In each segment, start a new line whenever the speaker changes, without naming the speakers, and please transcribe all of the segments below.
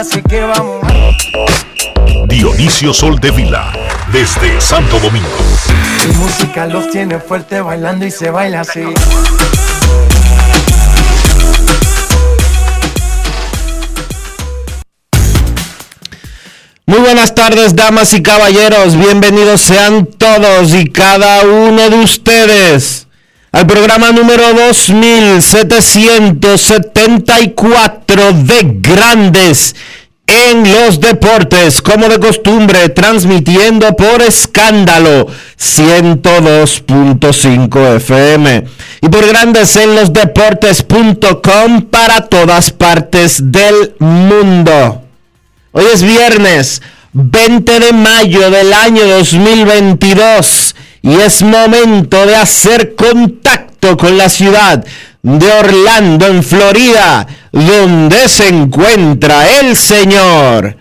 Así que vamos.
Dionisio Sol de Vila, desde Santo Domingo.
Mi música los tiene fuerte bailando y se baila así.
Muy buenas tardes, damas y caballeros. Bienvenidos sean todos y cada uno de ustedes al programa número 2774 de Grandes en los Deportes, como de costumbre, transmitiendo por escándalo 102.5 FM y por Grandes en los Deportes.com para todas partes del mundo. Hoy es viernes 20 de mayo del año 2022 y es momento de hacer contacto con la ciudad de Orlando, en Florida, donde se encuentra el señor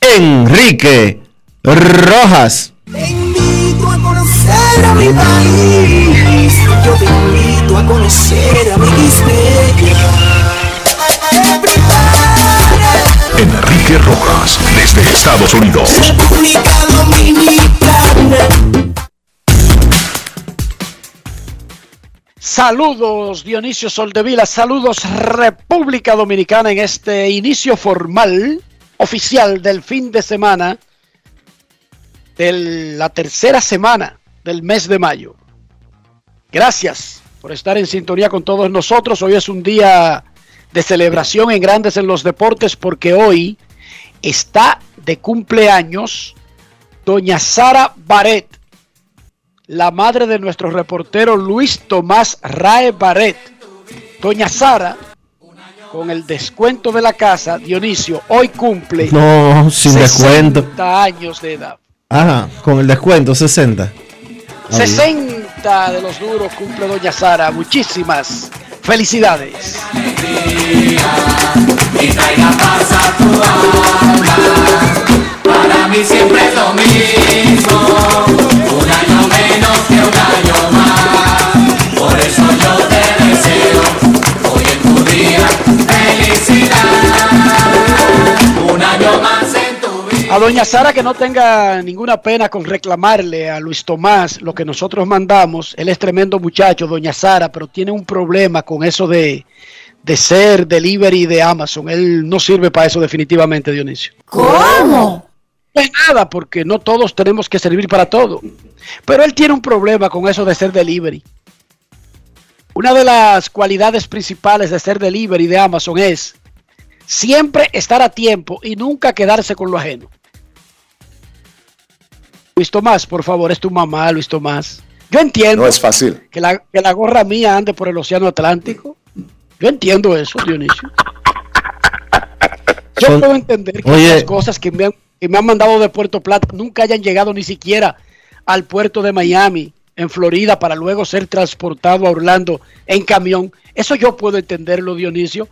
Enrique Rojas.
Te invito a conocer a mi país, yo te invito a conocer a mi
Enrique Rojas, desde Estados Unidos.
República Dominicana.
Saludos Dionisio Soldevila, saludos República Dominicana en este inicio formal, oficial del fin de semana de la tercera semana del mes de mayo. Gracias por estar en sintonía con todos nosotros. Hoy es un día de celebración en Grandes en los Deportes porque hoy está de cumpleaños doña Sara Baret la madre de nuestro reportero Luis Tomás Rae Barret. Doña Sara, con el descuento de la casa, Dionisio, hoy cumple
no, sin 60
descuento. años de edad.
Ajá, con el descuento, 60.
60 de los duros cumple Doña Sara. Muchísimas felicidades.
Para mí siempre es lo mismo, un año menos que un año más. Por eso yo te deseo hoy en tu día felicidad. Un año más en tu vida.
A doña Sara que no tenga ninguna pena con reclamarle a Luis Tomás lo que nosotros mandamos. Él es tremendo muchacho, doña Sara, pero tiene un problema con eso de, de ser delivery de Amazon. Él no sirve para eso definitivamente, Dionisio.
¿Cómo?
Es nada, porque no todos tenemos que servir para todo. Pero él tiene un problema con eso de ser delivery. Una de las cualidades principales de ser delivery de Amazon es siempre estar a tiempo y nunca quedarse con lo ajeno. Luis Tomás, por favor, es tu mamá, Luis Tomás. Yo entiendo
No es fácil.
que la, que la gorra mía ande por el Océano Atlántico. Yo entiendo eso, Dionisio. Yo
Son-
puedo entender que
Oye.
las cosas que me, han, que me han mandado de Puerto Plata nunca hayan llegado ni siquiera al puerto de Miami, en Florida, para luego ser transportado a Orlando en camión. Eso yo puedo entenderlo, Dionisio.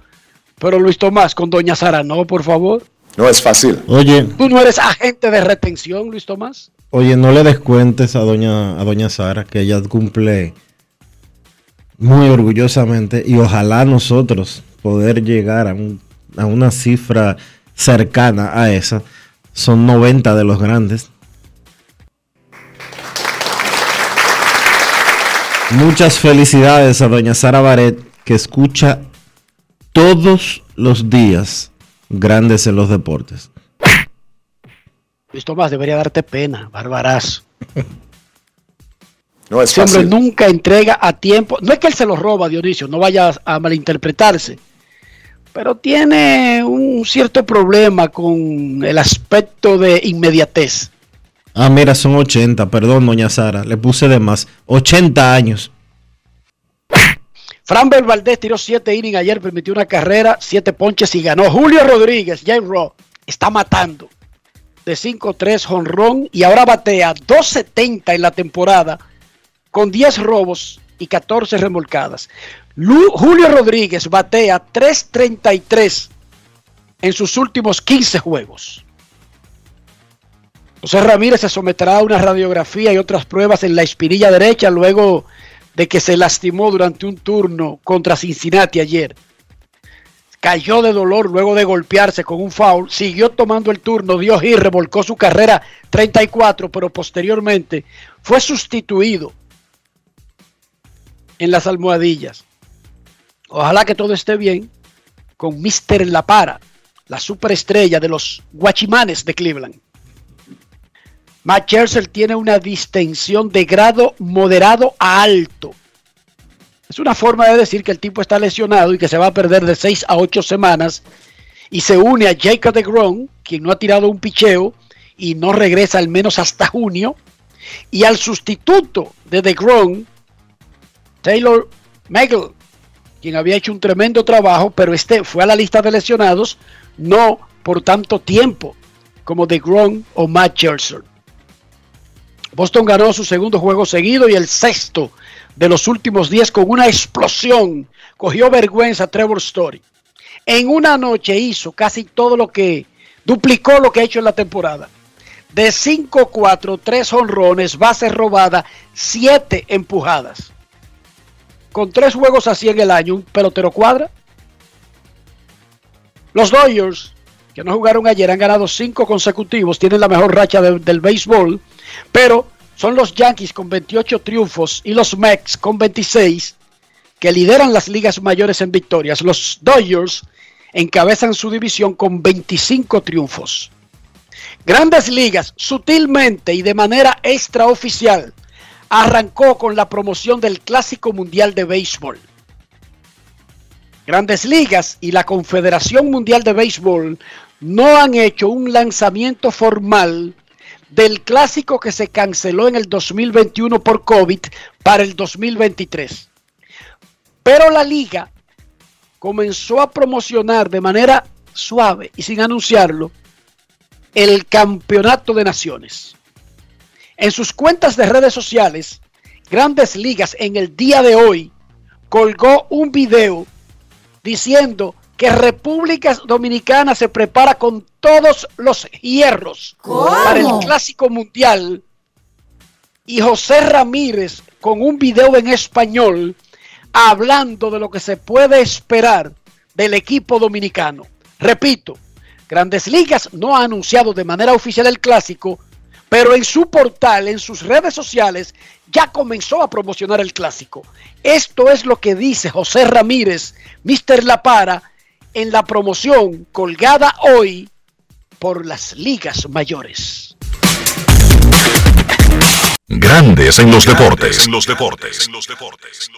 Pero Luis Tomás, con Doña Sara, no, por favor.
No es fácil.
Oye,
Tú no eres agente de retención, Luis Tomás.
oye, no le descuentes a doña, a doña Sara que ella cumple muy orgullosamente y ojalá nosotros poder llegar a, un- a una cifra cercana a esa. Son 90 de los grandes. Muchas felicidades a doña Sara Baret que escucha todos los días grandes en los deportes.
Luis Tomás debería darte pena, barbarazo.
No es
Ese hombre nunca entrega a tiempo. No es que él se lo roba, Dionisio, no vaya a malinterpretarse. Pero tiene un cierto problema con el aspecto de inmediatez.
Ah, mira, son 80, perdón, doña Sara, le puse de más. 80 años.
Framber Valdés tiró 7 innings ayer, permitió una carrera, 7 ponches y ganó. Julio Rodríguez, J. Rowe, está matando. De 5-3 jonrón y ahora batea 2.70 en la temporada con 10 robos y 14 remolcadas. Julio Rodríguez batea 3.33 en sus últimos 15 juegos. José Ramírez se someterá a una radiografía y otras pruebas en la espinilla derecha luego de que se lastimó durante un turno contra Cincinnati ayer. Cayó de dolor luego de golpearse con un foul, siguió tomando el turno, dio y revolcó su carrera 34, pero posteriormente fue sustituido en las almohadillas. Ojalá que todo esté bien con Mr. La Para, la superestrella de los Guachimanes de Cleveland. Matt Scherzer tiene una distensión de grado moderado a alto. Es una forma de decir que el tipo está lesionado y que se va a perder de 6 a 8 semanas y se une a Jacob DeGrom, quien no ha tirado un picheo y no regresa al menos hasta junio, y al sustituto de DeGrom, Taylor Megal, quien había hecho un tremendo trabajo, pero este fue a la lista de lesionados no por tanto tiempo como DeGrom o Matt Scherzer. Boston ganó su segundo juego seguido y el sexto de los últimos 10 con una explosión. Cogió vergüenza Trevor Story. En una noche hizo casi todo lo que duplicó lo que ha hecho en la temporada. De 5-4, 3 honrones, bases robadas, 7 empujadas. Con tres juegos así en el año, un pelotero cuadra. Los Dodgers, que no jugaron ayer, han ganado 5 consecutivos, tienen la mejor racha de- del béisbol, pero son los Yankees con 28 triunfos y los Mets con 26 que lideran las ligas mayores en victorias. Los Dodgers encabezan su división con 25 triunfos. Grandes Ligas, sutilmente y de manera extraoficial, arrancó con la promoción del Clásico Mundial de Béisbol. Grandes Ligas y la Confederación Mundial de Béisbol no han hecho un lanzamiento formal del clásico que se canceló en el 2021 por COVID para el 2023. Pero la liga comenzó a promocionar de manera suave y sin anunciarlo el campeonato de naciones. En sus cuentas de redes sociales, Grandes Ligas en el día de hoy colgó un video diciendo que República Dominicana se prepara con todos los hierros para el Clásico Mundial y José Ramírez con un video en español hablando de lo que se puede esperar del equipo dominicano. Repito, Grandes Ligas no ha anunciado de manera oficial el clásico, pero en su portal, en sus redes sociales, ya comenzó a promocionar el clásico. Esto es lo que dice José Ramírez, Mr. La Para, en la promoción colgada hoy por las ligas mayores.
Grandes en los deportes. En los deportes. En los deportes.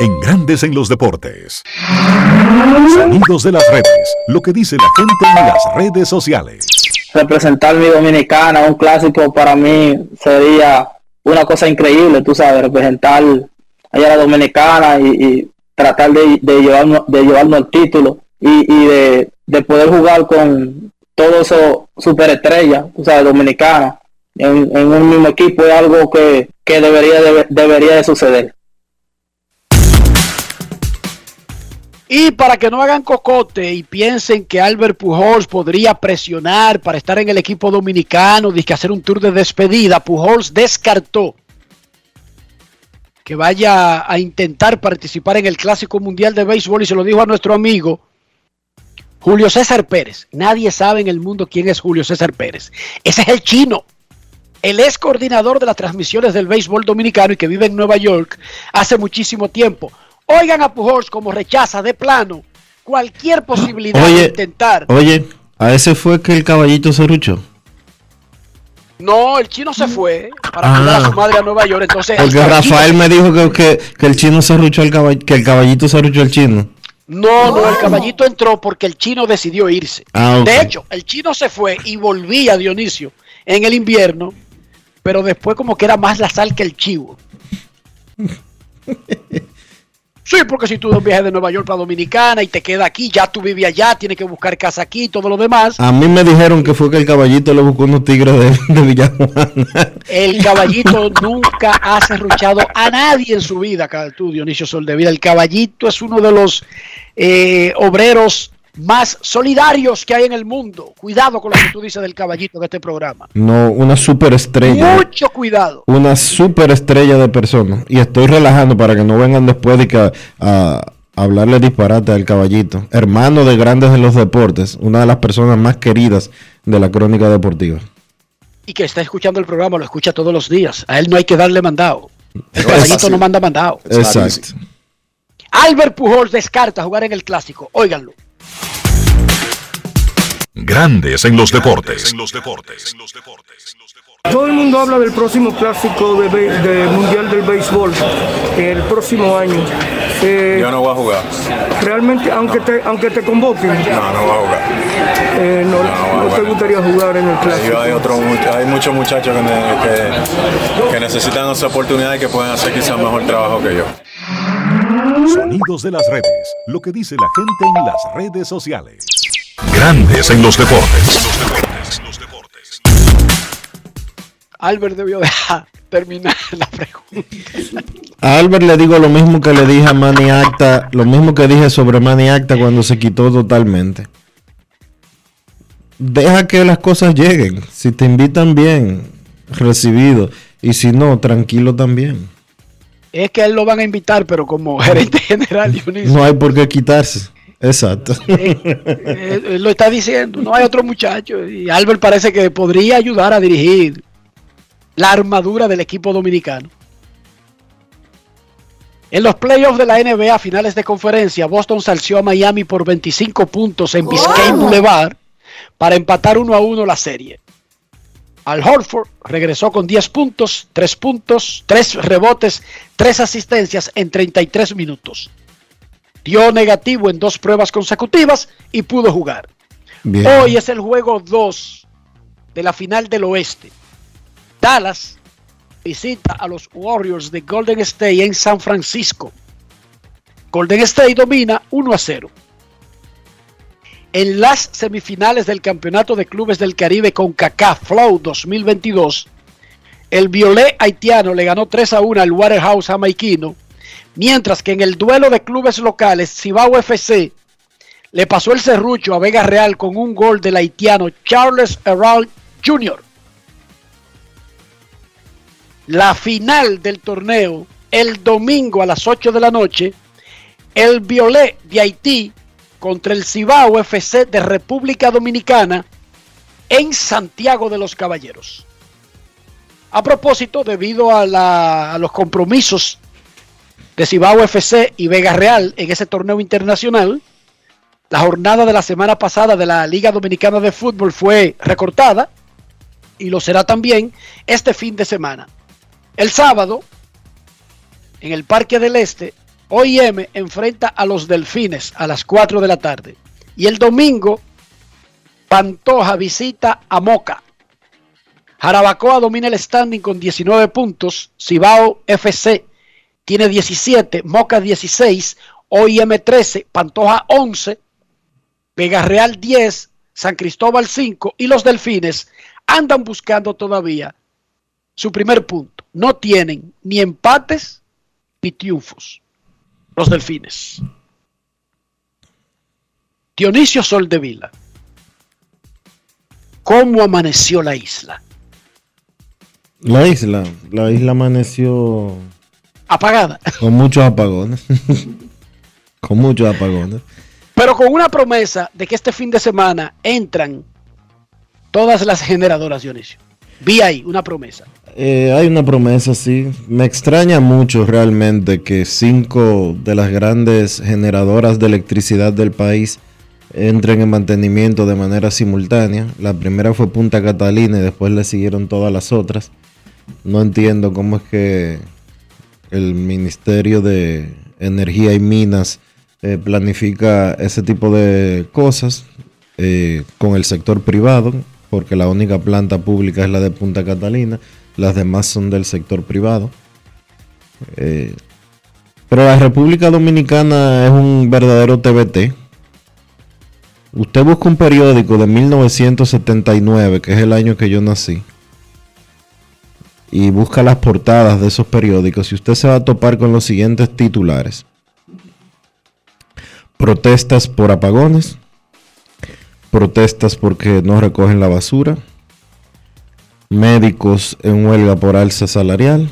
En Grandes en los deportes. Sonidos de las redes. Lo que dice la gente en las redes sociales.
Representar mi dominicana, un clásico para mí sería una cosa increíble, tú sabes, representar allá la dominicana y, tratar de, de llevarnos, de llevarnos el título y, de, de poder jugar con todos esos superestrellas, tú sabes, dominicanas en, un mismo equipo es algo que, que debería, de- debería de suceder.
Y para que no hagan cocote y piensen que Albert Pujols podría presionar para estar en el equipo dominicano, que hacer un tour de despedida, Pujols descartó que vaya a intentar participar en el Clásico Mundial de Béisbol y se lo dijo a nuestro amigo Julio César Pérez. Nadie sabe en el mundo quién es Julio César Pérez. Ese es el chino, el ex coordinador de las transmisiones del béisbol dominicano y que vive en Nueva York hace muchísimo tiempo. Oigan a Pujols como rechaza de plano cualquier posibilidad de intentar.
oye, a ese fue que el caballito se ruchó.
No, el chino se fue para cuidar a su madre a Nueva York. Entonces, el
Porque Rafael me dijo que, que, que el chino se ruchó al caballito, que el caballito se ruchó al chino.
No, no, el caballito entró porque el chino decidió irse.
Ah.
De hecho, el chino se fue y volvía Dionisio en el invierno, pero después como que era más la sal que el chivo. Sí, porque si tú das un viaje de Nueva York para Dominicana y te queda aquí, ya tú vives allá, tienes que buscar casa aquí y todo lo demás.
A mí me dijeron que fue que el caballito le buscó unos tigres de, de Villajuana.
El caballito nunca ha serruchado a nadie en su vida, tú, Dionisio Soldevila. El caballito es uno de los eh, obreros más solidarios que hay en el mundo. Cuidado con lo que tú dices del caballito en este programa.
No, una superestrella.
Mucho cuidado.
Una superestrella de personas. Y estoy relajando para que no vengan después de que a, a hablarle disparate al caballito. Hermano de grandes de los deportes. Una de las personas más queridas de la crónica deportiva.
Y que está escuchando el programa, lo escucha todos los días. A él no hay que darle mandado. El caballito no manda mandado.
Exacto.
Albert Pujols descarta jugar en el clásico. Óiganlo.
Grandes en los deportes.
Todo el mundo habla del próximo clásico de, mundial del béisbol el próximo año. Eh,
Yo no voy a jugar.
realmente, aunque te, aunque te convoquen,
No, no voy a jugar.
eh, no,
no,
no te gustaría jugar en el
Yo
clásico.
hay, otro, much- hay muchos muchachos que- que necesitan esa oportunidad y que pueden hacer quizás mejor trabajo que yo.
Sonidos de las redes. Lo que dice la gente en las redes sociales. Grandes en los deportes.
Albert debió dejar terminar la pregunta.
A Albert le digo lo mismo que le dije a Manny Acta, lo mismo que dije sobre Manny Acta cuando se quitó totalmente. Deja que las cosas lleguen. Si te invitan bien, recibido. Y si no, tranquilo también.
Es que a él lo van a invitar, pero como gerente general, Dionisio.
No hay por qué quitarse. Exacto.
Eh, él lo está diciendo, no hay otro muchacho. Y Albert parece que podría ayudar a dirigir la armadura del equipo dominicano. En los playoffs de la NBA, finales de conferencia, Boston salció a Miami por 25 puntos en Biscayne Boulevard para empatar 1 a 1 la serie. Al Horford regresó con 10 puntos, 3 puntos, 3 rebotes, 3 asistencias en 33 minutos. Dio negativo en dos pruebas consecutivas y pudo jugar.
Bien.
Hoy es el juego 2 de la final del oeste. Dallas visita a los Warriors de Golden State en San Francisco. Golden State domina 1 a 0. En las semifinales del Campeonato de Clubes del Caribe con CACAF Flow 2022, el Violet haitiano le ganó 3 a 1 al Waterhouse jamaiquino, mientras que en el duelo de clubes locales, Cibao FC le pasó el serrucho a Vega Real con un gol del haitiano Charles Herald Jr. La final del torneo, el domingo a las 8 de la noche, el Violet de Haití contra el Cibao FC de República Dominicana en Santiago de los Caballeros. A propósito, debido a, los compromisos de Cibao FC y Vega Real en ese torneo internacional, la jornada de la semana pasada de la Liga Dominicana de Fútbol fue recortada y lo será también este fin de semana. El sábado, en el Parque del Este, OIM enfrenta a los Delfines a las 4 de la tarde. Y el domingo, Pantoja visita a Moca. Jarabacoa domina el standing con 19 puntos. Cibao FC tiene 17, Moca 16, OIM 13, Pantoja 11, Vega Real 10, San Cristóbal 5 y los Delfines andan buscando todavía su primer punto. No tienen ni empates ni triunfos. Los Delfines. Dionisio Soldevila. ¿Cómo amaneció la isla?
La isla, la isla amaneció
Apagada.
con muchos apagones. con muchos apagones.
Pero con una promesa de que este fin de semana entran todas las generadoras, Dionisio. Vi ahí una promesa.
Eh, hay una promesa, sí. Me extraña mucho realmente que cinco de las grandes generadoras de electricidad del país entren en mantenimiento de manera simultánea. La primera fue Punta Catalina y después le siguieron todas las otras. No entiendo cómo es que el Ministerio de Energía y Minas eh, planifica ese tipo de cosas eh, con el sector privado, porque la única planta pública es la de Punta Catalina, las demás son del sector privado. Eh, pero la República Dominicana es un verdadero TBT. Usted busca un periódico de 1979, que es el año que yo nací, y busca las portadas de esos periódicos y usted se va a topar con los siguientes titulares. Protestas por apagones, protestas porque no recogen la basura, médicos en huelga por alza salarial,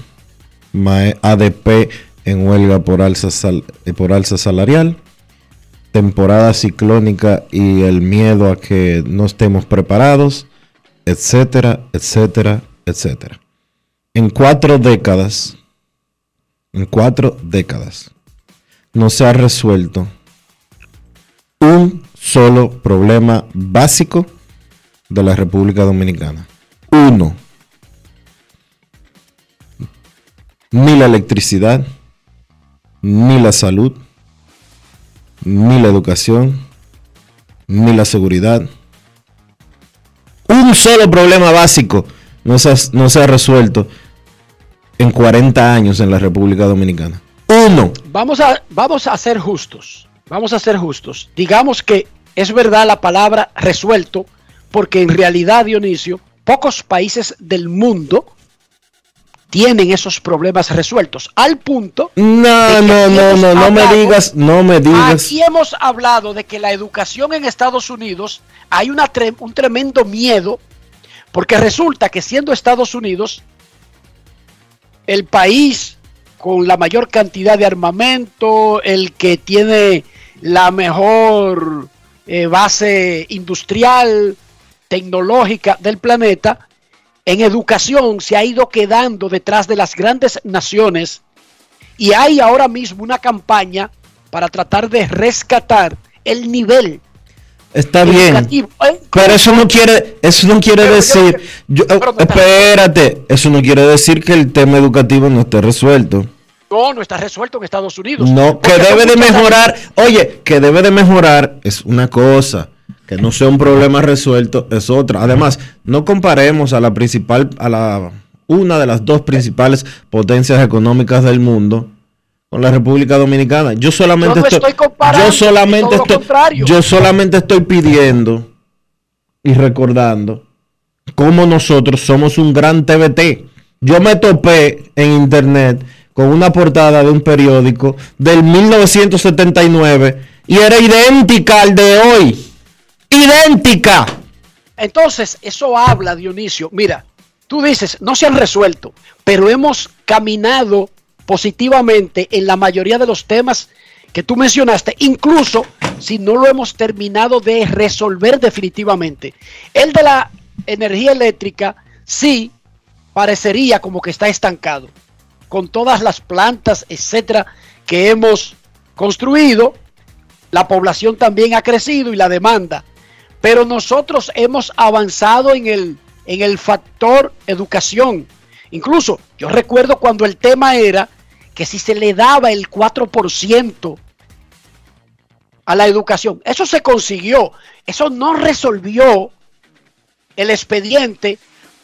ADP en huelga por alza, sal- por alza salarial, temporada ciclónica y el miedo a que no estemos preparados, etcétera, etcétera, etcétera. En cuatro décadas, en cuatro décadas, no se ha resuelto un solo problema básico de la República Dominicana. Uno. Ni la electricidad, ni la salud, ni la educación, ni la seguridad. Un solo problema básico no se ha, no se ha resuelto en 40 años en la República Dominicana. Uno.
Vamos a, vamos a ser justos. Vamos a ser justos. Digamos que es verdad la palabra resuelto, porque en realidad, Dionisio, pocos países del mundo tienen esos problemas resueltos. Al punto.
No, no, no, no, no me digas, no me digas.
Aquí hemos hablado de que la educación en Estados Unidos hay una un tremendo miedo, porque resulta que siendo Estados Unidos el país con la mayor cantidad de armamento, el que tiene la mejor eh, base industrial, tecnológica del planeta, en educación se ha ido quedando detrás de las grandes naciones y hay ahora mismo una campaña para tratar de rescatar el nivel
Está bien.
¿eh?
Pero eso no quiere, eso no quiere
Pero
decir, yo- espérate, eso no quiere decir que el tema educativo no esté resuelto.
No, no está resuelto en Estados Unidos.
No, que debe de mejorar. Oye, que debe de mejorar es una cosa. Que no sea un problema resuelto es otra. Además, no comparemos a la principal, a la una de las dos principales potencias económicas del mundo con la República Dominicana. Yo solamente
Yo no estoy comparando,
yo solamente estoy, yo solamente estoy pidiendo y recordando cómo nosotros somos un gran TBT. Yo me topé en internet con una portada de un periódico del 1979 y era idéntica al de hoy. Idéntica.
Entonces, eso habla, Dionisio. Mira, tú dices, no se han resuelto, pero hemos caminado positivamente en la mayoría de los temas que tú mencionaste, incluso si no lo hemos terminado de resolver definitivamente. El de la energía eléctrica, sí, parecería como que está estancado, con todas las plantas, etcétera, que hemos construido. La población también ha crecido y la demanda pero nosotros hemos avanzado en el, en el factor educación. Incluso yo recuerdo cuando el tema era que si se le daba el 4% a la educación, eso se consiguió, eso no resolvió el expediente,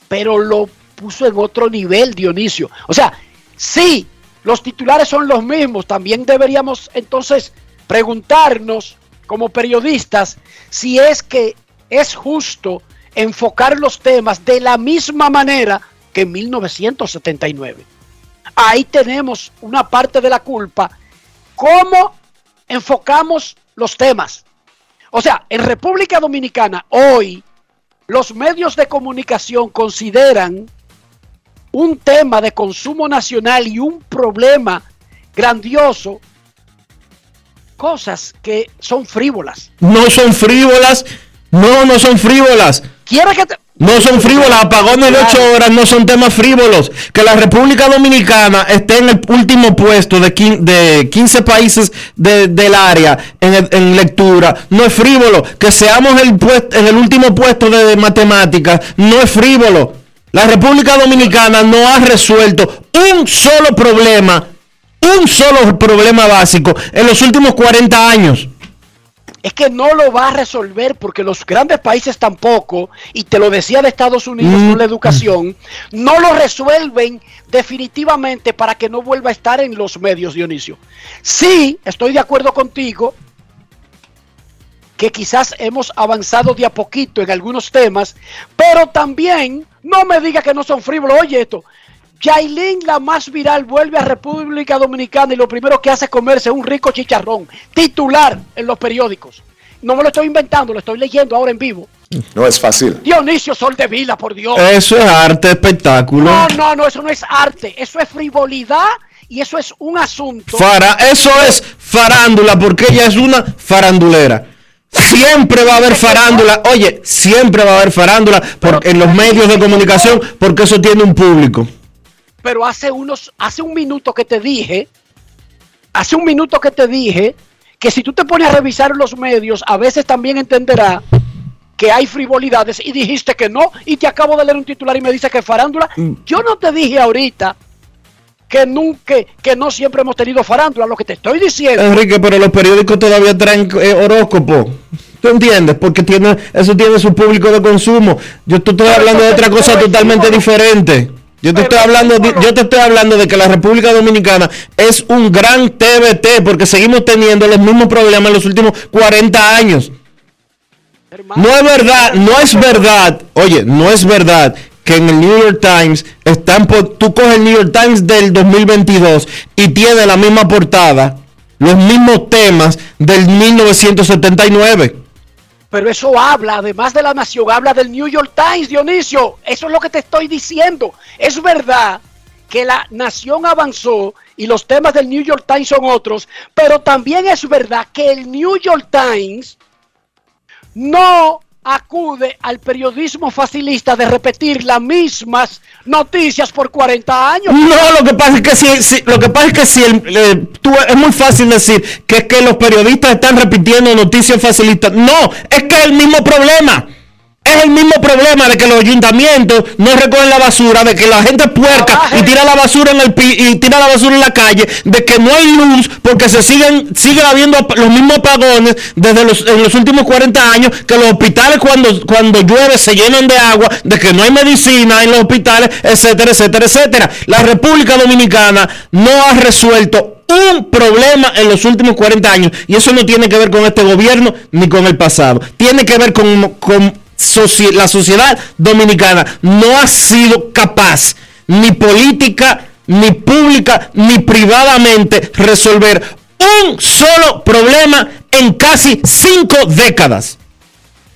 pero lo puso en otro nivel, Dionisio. O sea, sí, los titulares son los mismos, también deberíamos entonces preguntarnos como periodistas si es que es justo enfocar los temas de la misma manera que en 1979. Ahí tenemos una parte de la culpa. ¿Cómo enfocamos los temas? O sea, en República Dominicana hoy los medios de comunicación consideran un tema de consumo nacional y un problema grandioso cosas que son frívolas.
No son frívolas. No, no son frívolas.
¿Quieres que te,
No son frívolas, apagones de 8 horas no son temas frívolos. Que la República Dominicana esté en el último puesto de, quin- de 15 países de- del área en, lectura no es frívolo. Que seamos el puest- en el último puesto de, matemáticas no es frívolo. La República Dominicana no ha resuelto un solo problema, un solo problema básico en los últimos 40 años.
Es que no lo va a resolver porque los grandes países tampoco, y te lo decía de Estados Unidos
Mm.
con la educación, no lo resuelven definitivamente para que no vuelva a estar en los medios, Dionisio. Sí, estoy de acuerdo contigo que quizás hemos avanzado de a poquito en algunos temas, pero también no me diga que no son frívolos. Oye esto, Yailin, la más viral, vuelve a República Dominicana y lo primero que hace es comerse un rico chicharrón, titular en los periódicos. No me lo estoy inventando, lo estoy leyendo ahora en vivo.
No es fácil.
Dionisio Sol de Vila, por Dios.
Eso es arte, espectáculo.
No, no, no, eso no es arte, eso es frivolidad y eso es un asunto.
Fara, eso es farándula, porque ella es una farandulera. Siempre va a haber farándula. Oye, siempre va a haber farándula por- en los medios de comunicación, porque eso tiene un público.
Pero hace unos, hace un minuto que te dije, hace un minuto que te dije que si tú te pones a revisar los medios, a veces también entenderá que hay frivolidades y dijiste que no y te acabo de leer un titular y me dice que farándula. Yo no te dije ahorita que nunca, que no siempre hemos tenido farándula, lo que te estoy diciendo.
Enrique, pero los periódicos todavía traen eh, horóscopo. ¿Tú entiendes? Porque tiene, eso tiene su público de consumo. Yo estoy
Pero
hablando de otra cosa totalmente diferente. Yo te estoy
es
hablando, de- yo te estoy hablando de que la República Dominicana es un gran TBT porque seguimos teniendo los mismos problemas en los últimos 40 años. No es verdad, no es verdad. Oye, no es verdad que en el New York Times están por, tú coges el New York Times del 2022 y tiene la misma portada, los mismos temas del 1979.
Pero eso habla, además de la nación, habla del New York Times, Dionisio. Eso es lo que te estoy diciendo. Es verdad que la nación avanzó y los temas del New York Times son otros, pero también es verdad que el New York Times no acude al periodismo facilista de repetir las mismas noticias por 40 años.
No, lo que pasa es que si, si- lo que pasa es que si el- eh, tú- es muy fácil decir que es que los periodistas están repitiendo noticias facilistas. No, es que es el mismo problema. Es el mismo problema de que los ayuntamientos no recogen la basura, de que la gente es puerca y tira la basura en el pi- y tira la basura en la calle, de que no hay luz porque se siguen siguen habiendo los mismos apagones desde los en los últimos 40 años, que los hospitales cuando cuando llueve se llenan de agua, de que no hay medicina en los hospitales, etcétera, etcétera, etcétera. La República Dominicana no ha resuelto un problema en los últimos 40 años y eso no tiene que ver con este gobierno ni con el pasado. Tiene que ver con, la sociedad dominicana no ha sido capaz ni política, ni pública, ni privadamente resolver un solo problema en casi cinco décadas.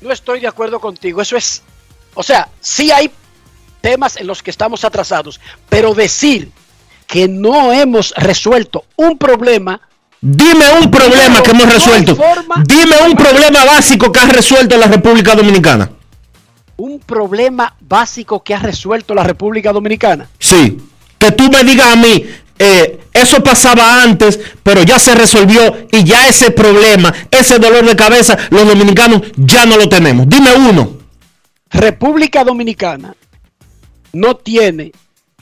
No estoy de acuerdo contigo. Eso es, o sea, sí hay temas en los que estamos atrasados, pero decir que no hemos resuelto un problema,
Dime un problema que hemos resuelto. Dime un problema básico que ha resuelto la República Dominicana.
un problema básico que ha resuelto la República Dominicana.
Sí. Que tú me digas a mí, eh, eso pasaba antes, pero ya se resolvió y ya ese problema, ese dolor de cabeza, los dominicanos ya no lo tenemos. Dime uno.
República Dominicana no tiene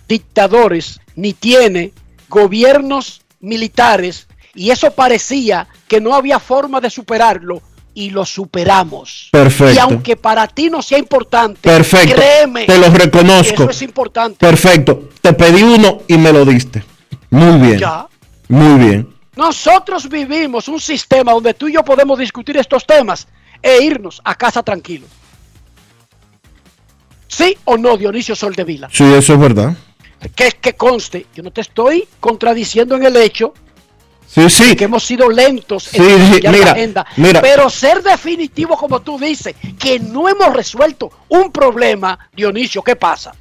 dictadores ni tiene gobiernos militares y eso parecía que no había forma de superarlo y lo superamos.
Perfecto.
Y aunque para ti no sea importante,
Perfecto.
créeme,
Te lo reconozco.
eso es importante.
Perfecto. Te pedí uno y me lo diste. Muy bien.
Ya.
Muy bien.
Nosotros vivimos un sistema donde tú y yo podemos discutir estos temas e irnos a casa tranquilo. ¿Sí o no, Dionisio Soldevila?
Sí, eso es verdad.
Que, que conste, yo no te estoy contradiciendo en el hecho
Sí, sí.
que hemos sido lentos
Sí,
en
sí, mira,
la agenda.
mira.
Pero ser definitivo, como tú dices, que no hemos resuelto un problema, Dionisio, ¿qué pasa?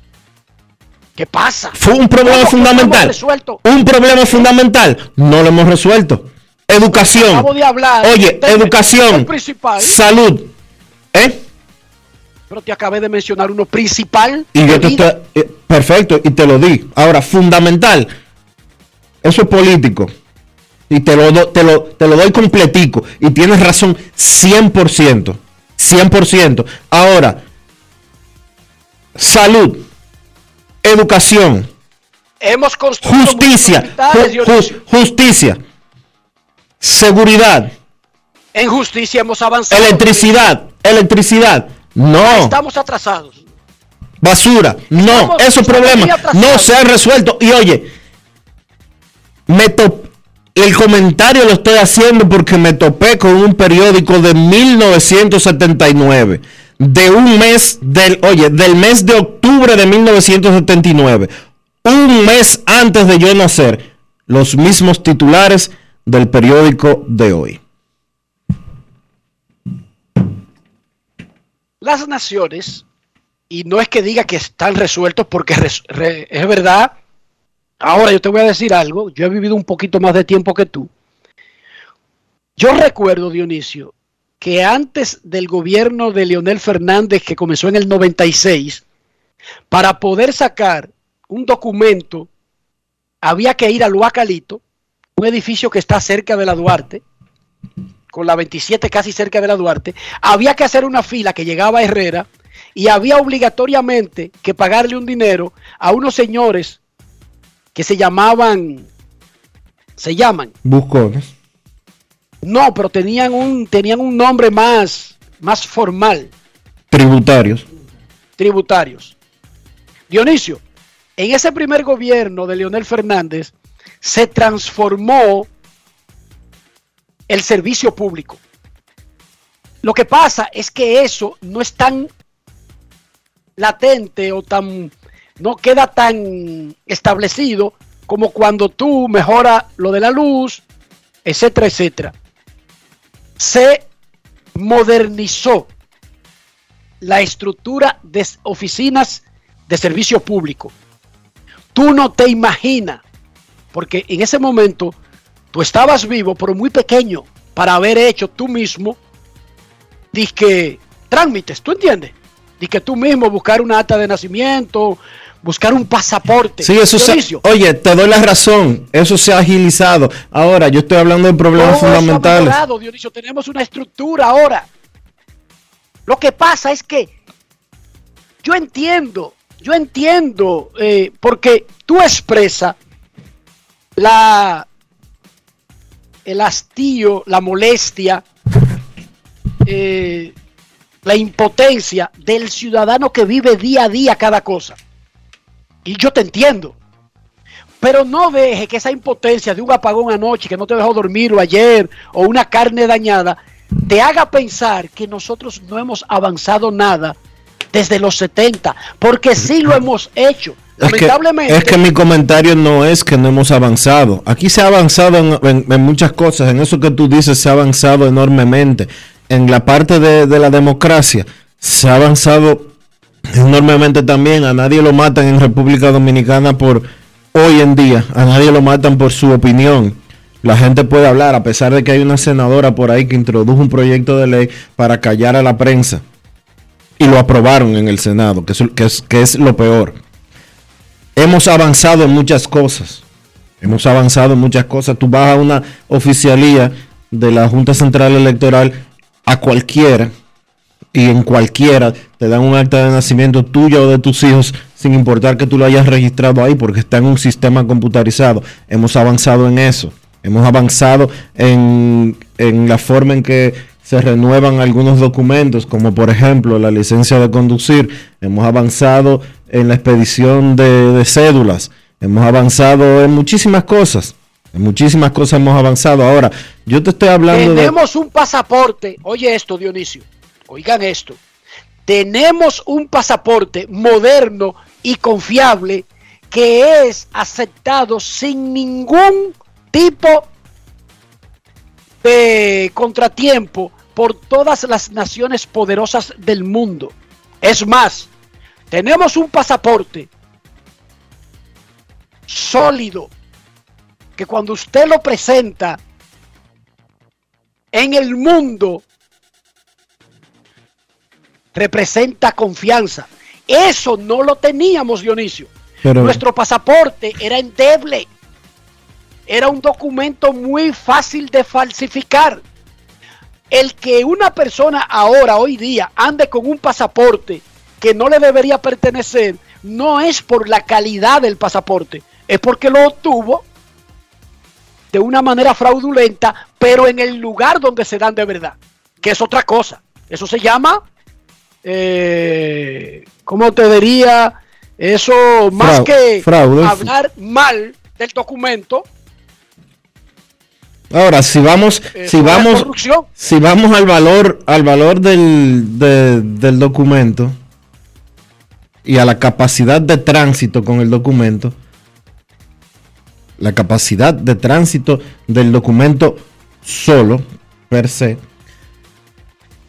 ¿Qué pasa?
Fue un problema
¿Cómo que no
fundamental.
resuelto?
Un problema fundamental. No lo hemos resuelto. Educación.
Acabo de hablar
Oye, educación.
principal.
Salud. ¿Eh?
Pero te acabé de mencionar uno principal.
Y yo te estoy- eh, perfecto, y te lo di. Ahora, fundamental, eso es político. Y te lo, do- te lo, te lo doy completico. Y tienes razón, 100%. 100%. Ahora, salud, educación,
Hemos construido
justicia, ju- justicia, seguridad,
En justicia hemos avanzado.
electricidad, electricidad. No.
Estamos atrasados.
Basura, no,
Estamos-
esos problemas
atrasados.
no se han resuelto. Y oye, me top- el comentario lo estoy haciendo porque me topé con un periódico de 1979, de un mes del, oye, del mes de octubre de 1979, un mes antes de yo nacer, los mismos titulares del periódico de hoy.
Las naciones, y no es que diga que están resueltos porque es verdad. Ahora yo te voy a decir algo. Yo he vivido un poquito más de tiempo que tú. Yo recuerdo, Dionisio, que antes del gobierno de Leonel Fernández, que comenzó en el 96, para poder sacar un documento, había que ir al Huacalito, un edificio que está cerca de la Duarte, con la 27 casi cerca de la Duarte, había que hacer una fila que llegaba a Herrera y había obligatoriamente que pagarle un dinero a unos señores que se llamaban, se llaman,
Buscones.
no, pero tenían un, tenían un nombre más, más formal,
Tributarios.
tributarios. Dionisio, en ese primer gobierno de Leonel Fernández se transformó el servicio público. Lo que pasa es que eso no es tan latente o tan no queda tan establecido como cuando tú mejoras lo de la luz, etcétera, etcétera. Se modernizó la estructura de oficinas de servicio público. Tú no te imaginas, porque en ese momento tú estabas vivo, pero muy pequeño, para haber hecho tú mismo, que trámites, ¿tú entiendes? que tú mismo buscar una acta de nacimiento, buscar un pasaporte.
Sí, eso se, oye, te doy la razón, eso se ha agilizado. Ahora, yo estoy hablando de problemas
todo eso ha
fundamentales.
mejorado, Dionisio, tenemos una estructura ahora. Lo que pasa es que yo entiendo, yo entiendo, eh, porque tú expresas la el hastío, la molestia, eh, la impotencia del ciudadano que vive día a día cada cosa. Y yo te entiendo. Pero no deje que esa impotencia de un apagón anoche que no te dejó dormir o ayer o una carne dañada te haga pensar que nosotros no hemos avanzado nada desde los 70, porque sí lo hemos hecho.
Es que,
Lamentablemente,
es que mi comentario no es que no hemos avanzado. Aquí se ha avanzado en, en- en muchas cosas. En eso que tú dices se ha avanzado enormemente. En la parte de, de la democracia se ha avanzado enormemente también. A nadie lo matan en República Dominicana por hoy en día. A nadie lo matan por su opinión. La gente puede hablar, a pesar de que hay una senadora por ahí que introdujo un proyecto de ley para callar a la prensa. Y lo aprobaron en el Senado, que es, que es, que es lo peor hemos avanzado en muchas cosas. Hemos avanzado en muchas cosas. Tú vas a una oficialía de la Junta Central Electoral a cualquiera y en cualquiera te dan un acta de nacimiento tuyo o de tus hijos sin importar que tú lo hayas registrado ahí porque está en un sistema computarizado. Hemos avanzado en eso. Hemos avanzado en, en la forma en que se renuevan algunos documentos, como por ejemplo la licencia de conducir. Hemos avanzado en la expedición de, de cédulas. Hemos avanzado en muchísimas cosas. En muchísimas cosas hemos avanzado. Ahora, yo te estoy hablando de...
tenemos un pasaporte. Oye esto, Dionisio. Oigan esto. Tenemos un pasaporte moderno y confiable que es aceptado sin ningún tipo de contratiempo por todas las naciones poderosas del mundo. Es más, tenemos un pasaporte sólido que cuando usted lo presenta en el mundo representa confianza. Eso no lo teníamos, Dionisio.
Pero-
Nuestro pasaporte era endeble. Era un documento muy fácil de falsificar. El que una persona ahora, hoy día, ande con un pasaporte que no le debería pertenecer, no es por la calidad del pasaporte, es porque lo obtuvo de una manera fraudulenta, pero en el lugar donde se dan de verdad, que es otra cosa. Eso se llama, eh, ¿cómo te diría? Eso, más que
fraude.
hablar mal del documento,
Ahora, si vamos,
Eso
si vamos, si vamos al valor, al valor del, de- del documento y a la capacidad de tránsito con el documento, la capacidad de tránsito del documento solo, per se,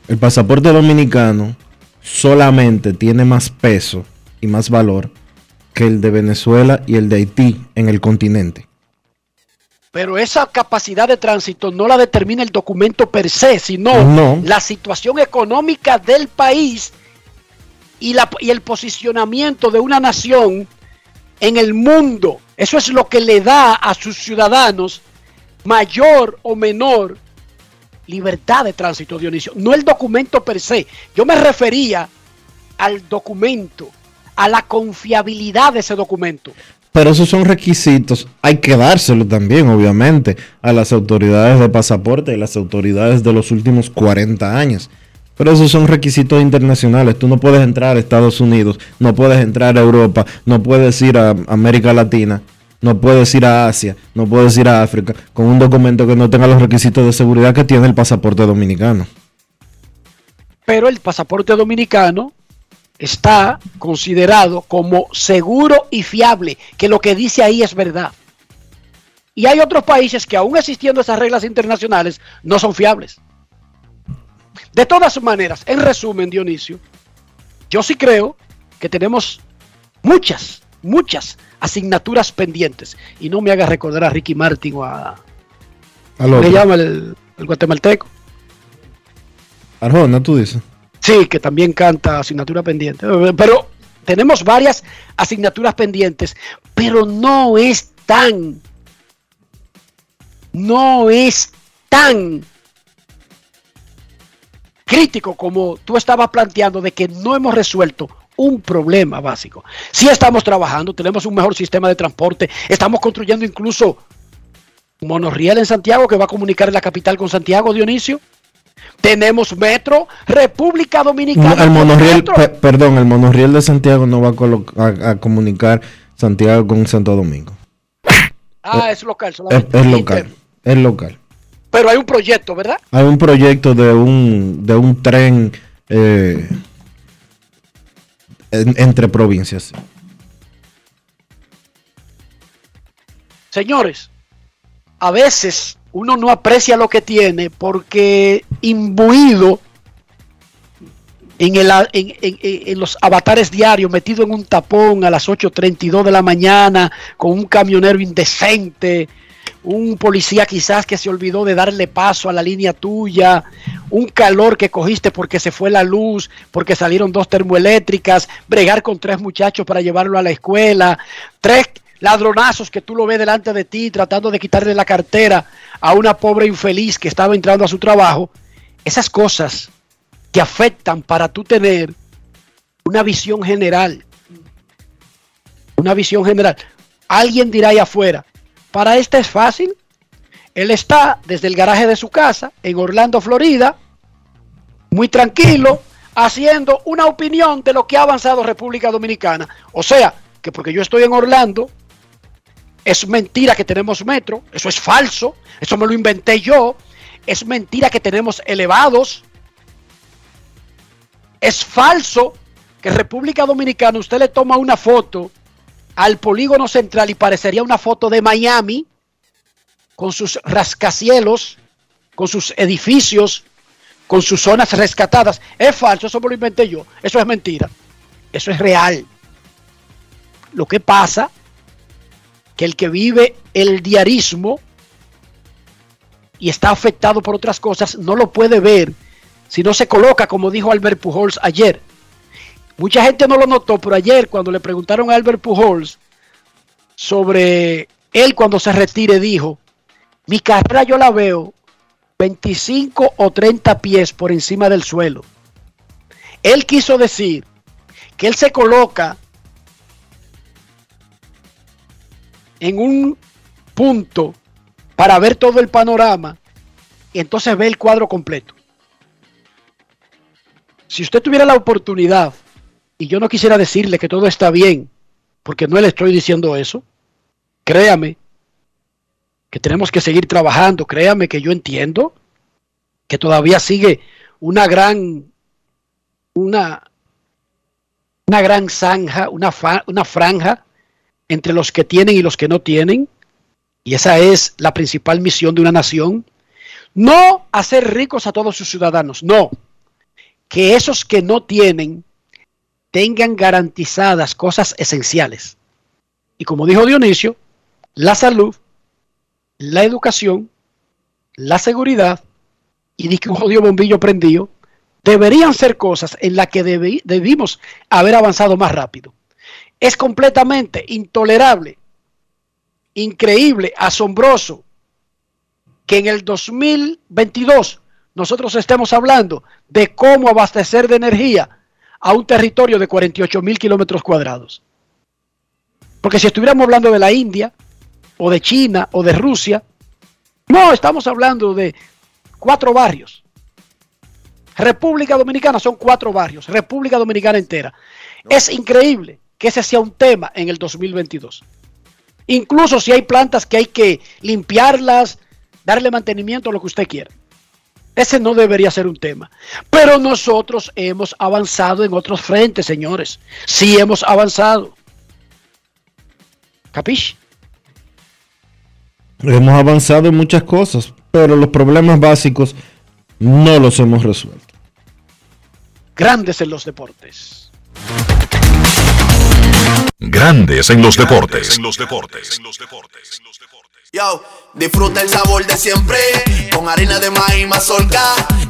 el pasaporte dominicano solamente tiene más peso y más valor que el de Venezuela y el de Haití en el continente.
Pero esa capacidad de tránsito no la determina el documento per se, sino
No.
la situación económica del país y, la, y el posicionamiento de una nación en el mundo. Eso es lo que le da a sus ciudadanos mayor o menor libertad de tránsito, Dionisio. No el documento per se. Yo me refería al documento, a la confiabilidad de ese documento.
Pero esos son requisitos, hay que dárselo también, obviamente, a las autoridades de pasaporte y las autoridades de los últimos 40 años. Pero esos son requisitos internacionales. Tú no puedes entrar a Estados Unidos, no puedes entrar a Europa, no puedes ir a América Latina, no puedes ir a Asia, no puedes ir a África con un documento que no tenga los requisitos de seguridad que tiene el pasaporte dominicano.
pero el pasaporte dominicano está considerado como seguro y fiable, que lo que dice ahí es verdad. Y hay otros países que aún existiendo esas reglas internacionales no son fiables. De todas maneras, en resumen, Dionisio, yo sí creo que tenemos muchas, muchas asignaturas pendientes. Y no me haga recordar a Ricky Martin o a... ¿Cómo le llama el, el guatemalteco?
Arjona, tú dices.
Sí, que también canta asignatura pendiente. Pero tenemos varias asignaturas pendientes, pero no es tan, no es tan crítico como tú estabas planteando de que no hemos resuelto un problema básico. Sí estamos trabajando, tenemos un mejor sistema de transporte, estamos construyendo incluso un monorriel en Santiago que va a comunicar la capital con Santiago, Dionisio. Tenemos metro, República Dominicana.
el monorriel, perdón, el monorriel de Santiago no va a, a- a comunicar Santiago con Santo Domingo.
Ah, es local
Es,
solamente.
es
Inter.
local, es local.
Pero hay un proyecto, ¿verdad?
Hay un proyecto de un, de un tren eh, en- entre provincias.
Señores, a veces uno no aprecia lo que tiene porque imbuido en, el, en- en- en los avatares diarios, metido en un tapón a las 8.32 de la mañana, con un camionero indecente, un policía quizás que se olvidó de darle paso a la línea tuya, un calor que cogiste porque se fue la luz, porque salieron dos termoeléctricas, bregar con tres muchachos para llevarlo a la escuela, tres ladronazos que tú lo ves delante de ti tratando de quitarle la cartera a una pobre infeliz que estaba entrando a su trabajo, esas cosas que afectan para tú tener una visión general. Una visión general. Alguien dirá ahí afuera, para este es fácil. Él está desde el garaje de su casa en Orlando, Florida, muy tranquilo, haciendo una opinión de lo que ha avanzado República Dominicana. O sea, que porque yo estoy en Orlando, es mentira que tenemos metro, eso es falso, eso me lo inventé yo, es mentira que tenemos elevados, es falso que República Dominicana usted le toma una foto al polígono central y parecería una foto de Miami con sus rascacielos, con sus edificios, con sus zonas rescatadas. Es falso, eso me lo inventé yo, eso es mentira, eso es real. Lo que pasa que el que vive el diarismo y está afectado por otras cosas no lo puede ver si no se coloca, como dijo Albert Pujols ayer. Mucha gente no lo notó, pero ayer cuando le preguntaron a Albert Pujols sobre él cuando se retire, dijo, mi carrera yo la veo 25 o 30 pies por encima del suelo. Él quiso decir que él se coloca en un punto para ver todo el panorama y entonces ve el cuadro completo. Si usted tuviera la oportunidad, y yo no quisiera decirle que todo está bien, porque no le estoy diciendo eso, créame que tenemos que seguir trabajando, créame que yo entiendo que todavía sigue una gran, una, una gran zanja, una, una franja entre los que tienen y los que no tienen, y esa es la principal misión de una nación, no hacer ricos a todos sus ciudadanos, no, que esos que no tienen tengan garantizadas cosas esenciales. Y como dijo Dionisio, la salud, la educación, la seguridad y di que un jodido bombillo prendido deberían ser cosas en las que debi- debimos haber avanzado más rápido. Es completamente intolerable, increíble, asombroso que en el 2022 nosotros estemos hablando de cómo abastecer de energía a un territorio de 48 mil kilómetros cuadrados. Porque si estuviéramos hablando de la India, o de China, o de Rusia, no, estamos hablando de cuatro barrios. República Dominicana son cuatro barrios, República Dominicana entera. Es increíble que ese sea un tema en el 2022. Incluso si hay plantas que hay que limpiarlas, darle mantenimiento, lo que usted quiera. Ese no debería ser un tema. Pero nosotros hemos avanzado en otros frentes, señores. Sí hemos avanzado. ¿Capish?
Hemos avanzado en muchas cosas, pero los problemas básicos no los hemos resuelto.
Grandes en los deportes.
Grandes en los deportes. En los deportes.
Yo, disfruta el sabor de siempre con harina de maíz mazorca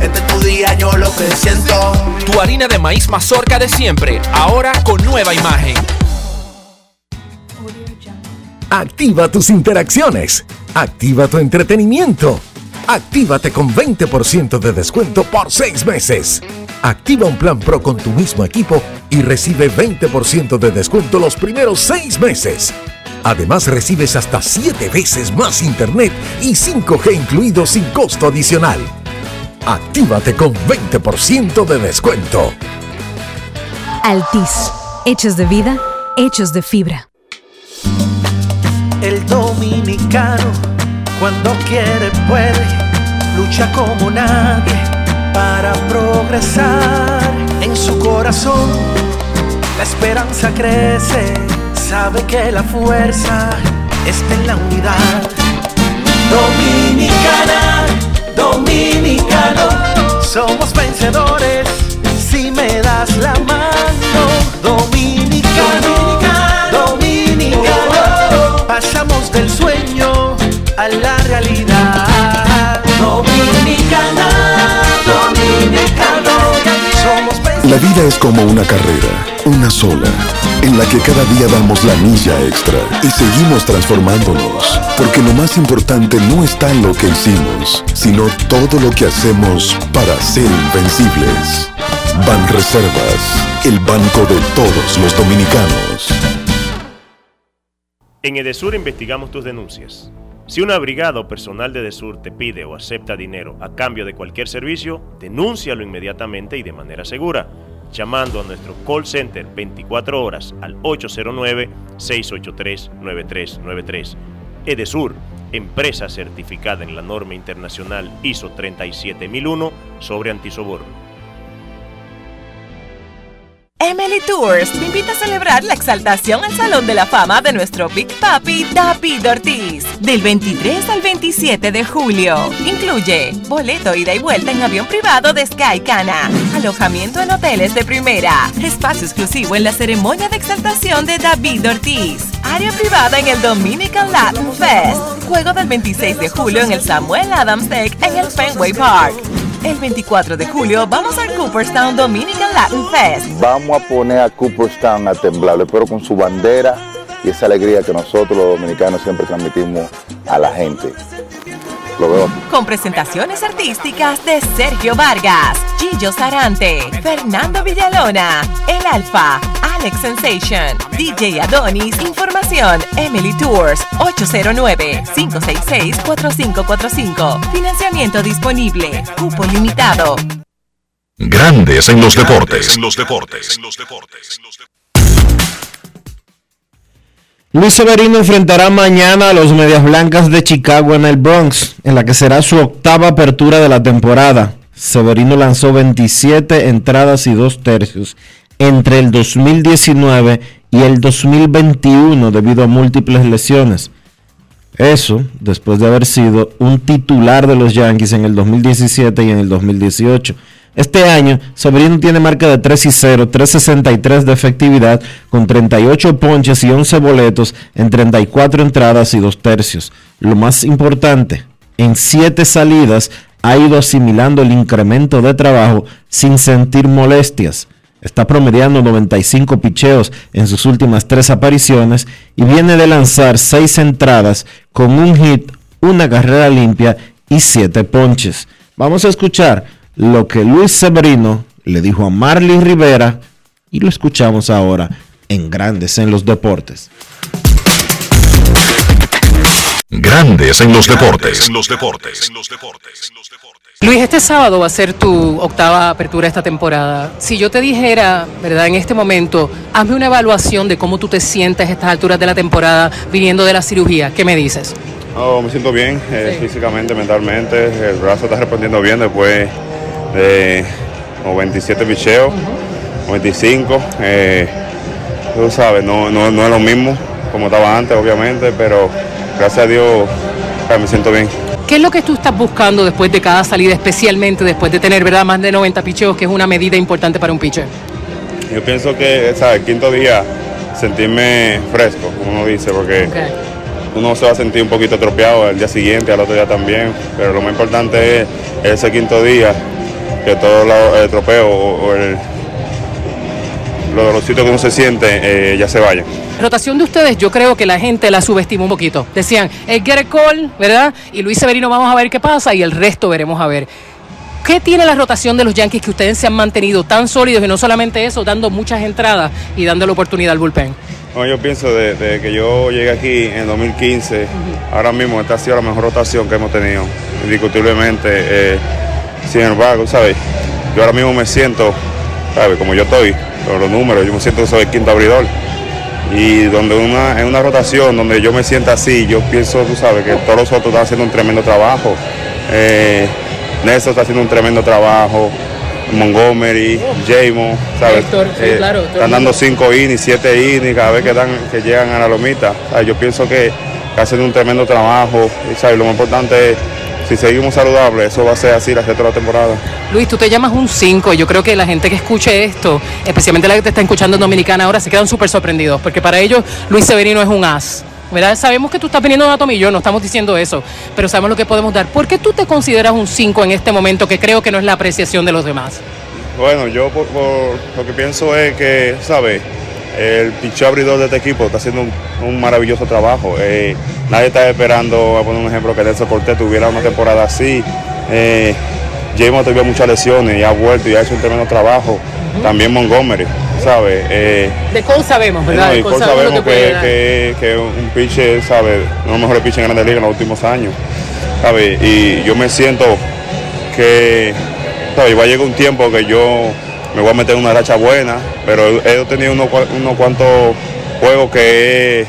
Este es tu día, yo lo que siento.
Tu harina de maíz mazorca de siempre, ahora con nueva imagen.
Activa tus interacciones. Activa tu entretenimiento. Actívate con 20% de descuento por 6 meses. Activa un plan Pro con tu mismo equipo y recibe 20% de descuento los primeros 6 meses. Además recibes hasta 7 veces más internet y 5G incluido sin costo adicional. Actívate con 20% de descuento.
Altis, hechos de vida, hechos de fibra.
El dominicano, cuando quiere, puede, lucha como nadie para progresar. En su corazón, la esperanza crece, sabe que la fuerza está en la unidad. Dominicana, dominicano, somos vencedores si me das la mano. Dominicano, dominicano, pasamos del sueño a la realidad.
La vida es como una carrera, una sola, en la que cada día damos la milla extra y seguimos transformándonos, porque lo más importante no está en lo que hicimos, sino todo lo que hacemos para ser invencibles. Ban Reservas, el banco de todos los dominicanos.
En Edesur investigamos tus denuncias. Si una brigada o personal de Edesur te pide o acepta dinero a cambio de cualquier servicio, denúncialo inmediatamente y de manera segura, llamando a nuestro call center 24 horas al 809-683-9393. Edesur, empresa certificada en la norma internacional ISO 37001 sobre antisoborno.
Emily Tours te invita a celebrar la exaltación al Salón de la Fama de nuestro Big Papi David Ortiz del 23 al 27 de julio. Incluye boleto ida y vuelta en avión privado de Sky Cana, alojamiento en hoteles de primera, espacio exclusivo en la ceremonia de exaltación de David Ortiz, área privada en el Dominican Latin Fest, juego del 26 de julio en el Samuel Adams Deck en el Fenway Park. El 24 de julio vamos al Cooperstown Dominican Latin Fest.
Vamos a poner a Cooperstown a temblar, pero con su bandera y esa alegría que nosotros los dominicanos siempre transmitimos a la gente. Lo veo aquí.
Con presentaciones artísticas de Sergio Vargas, Gillo Sarante, Fernando Villalona, El Alfa, Alex Sensation, DJ Adonis, Información, Emily Tours, 809-566-4545. Financiamiento disponible, cupo limitado.
Grandes en los deportes. los deportes.
Luis Severino enfrentará mañana a los Medias Blancas de Chicago en el Bronx, en la que será su octava apertura de la temporada. Severino lanzó 27 entradas y dos tercios entre el 2019 y el 2021 debido a múltiples lesiones. Eso después de haber sido un titular de los Yankees en el 2017 y en el 2018. Este año, Severino tiene marca de 3 y 0, 363 de efectividad, con 38 ponches y 11 boletos en 34 entradas y 2 tercios. Lo más importante, en 7 salidas ha ido asimilando el incremento de trabajo sin sentir molestias. Está promediando 95 picheos en sus últimas 3 apariciones y viene de lanzar 6 entradas con un hit, una carrera limpia y 7 ponches. Vamos a escuchar lo que Luis Severino le dijo a Marley Rivera y lo escuchamos ahora en Grandes en los Deportes.
Grandes en los deportes. los deportes.
Luis, este sábado va a ser tu octava apertura esta temporada. Si yo te dijera, ¿verdad? En este momento, hazme una evaluación de cómo tú te sientes a estas alturas de la temporada viniendo de la cirugía, ¿qué me dices?
Oh, me siento bien, eh, físicamente, mentalmente. El brazo está respondiendo bien después de 97 picheos, 95. Eh, tú sabes, no, no, no es lo mismo como estaba antes, obviamente, pero gracias a Dios me siento bien.
¿Qué es lo que tú estás buscando después de cada salida, especialmente después de tener ¿verdad? más de 90 picheos, que es una medida importante para un pitcher?
Yo pienso que ¿sabes? el quinto día sentirme fresco, como uno dice, porque uno se va a sentir un poquito tropeado el día siguiente, al otro día también, pero lo más importante es ese quinto día, que todo lo- el tropeo o, o el, los dolorcitos que uno se siente eh, ya se vayan.
Rotación de ustedes, yo creo que la gente la subestima un poquito. Decían, el a call, ¿verdad? Y Luis Severino, vamos a ver qué pasa y el resto veremos a ver. ¿Qué tiene la rotación de los Yankees que ustedes se han mantenido tan sólidos y no solamente eso, dando muchas entradas y dando la oportunidad al bullpen?
No, yo pienso de, de que yo llegué aquí en 2015, ahora mismo esta ha sido la mejor rotación que hemos tenido, indiscutiblemente. eh, sin embargo, ¿sabes? Yo ahora mismo me siento, ¿sabes? Como yo estoy, con los números, yo me siento que soy el quinto abridor. Y donde una, en una rotación donde yo me siento así, yo pienso, tú sabes, que todos los otros están haciendo un tremendo trabajo. Eh, Nelson está haciendo un tremendo trabajo. Montgomery, Jamon, ¿sabes?
Héctor, sí,
Eh,
claro,
están dando. 5 innings, 7 innings cada vez que, dan, que llegan a la lomita. Yo pienso que hacen un tremendo trabajo. Y, ¿sabes? Lo más importante es, si seguimos saludables, eso va a ser así la resto de la temporada.
Luis, tú te llamas un 5. Yo creo que la gente que escuche esto, especialmente la que te está escuchando en Dominicana ahora, se quedan súper sorprendidos, porque para ellos Luis Severino es un as. ¿verdad? Sabemos que tú estás viniendo de un tomillón, no estamos diciendo eso, pero sabemos lo que podemos dar. ¿Por qué tú te consideras un 5 en este momento, que creo que no es la apreciación de los demás?
Bueno, yo por, por lo que pienso es que, ¿sabes? El picheo abridor de este equipo está haciendo un, un maravilloso trabajo. Eh, nadie está esperando, a poner un ejemplo, que Nelson Cortés tuviera una temporada así. Eh, Jamon tuvo muchas lesiones y ha vuelto y ha hecho un tremendo trabajo. También Montgomery, ¿sabes? Eh,
De Cole sabemos, ¿verdad?
no,
De Cole
Cole
sabemos que
que, que, que un pitcher, ¿sabe? Uno de los mejores pitchers en Grandes Ligas en los últimos años, ¿sabe? Y yo me siento que, ¿sabe? Va a llegar un tiempo que yo me voy a meter en una racha buena, pero he tenido unos, unos cuantos juegos que,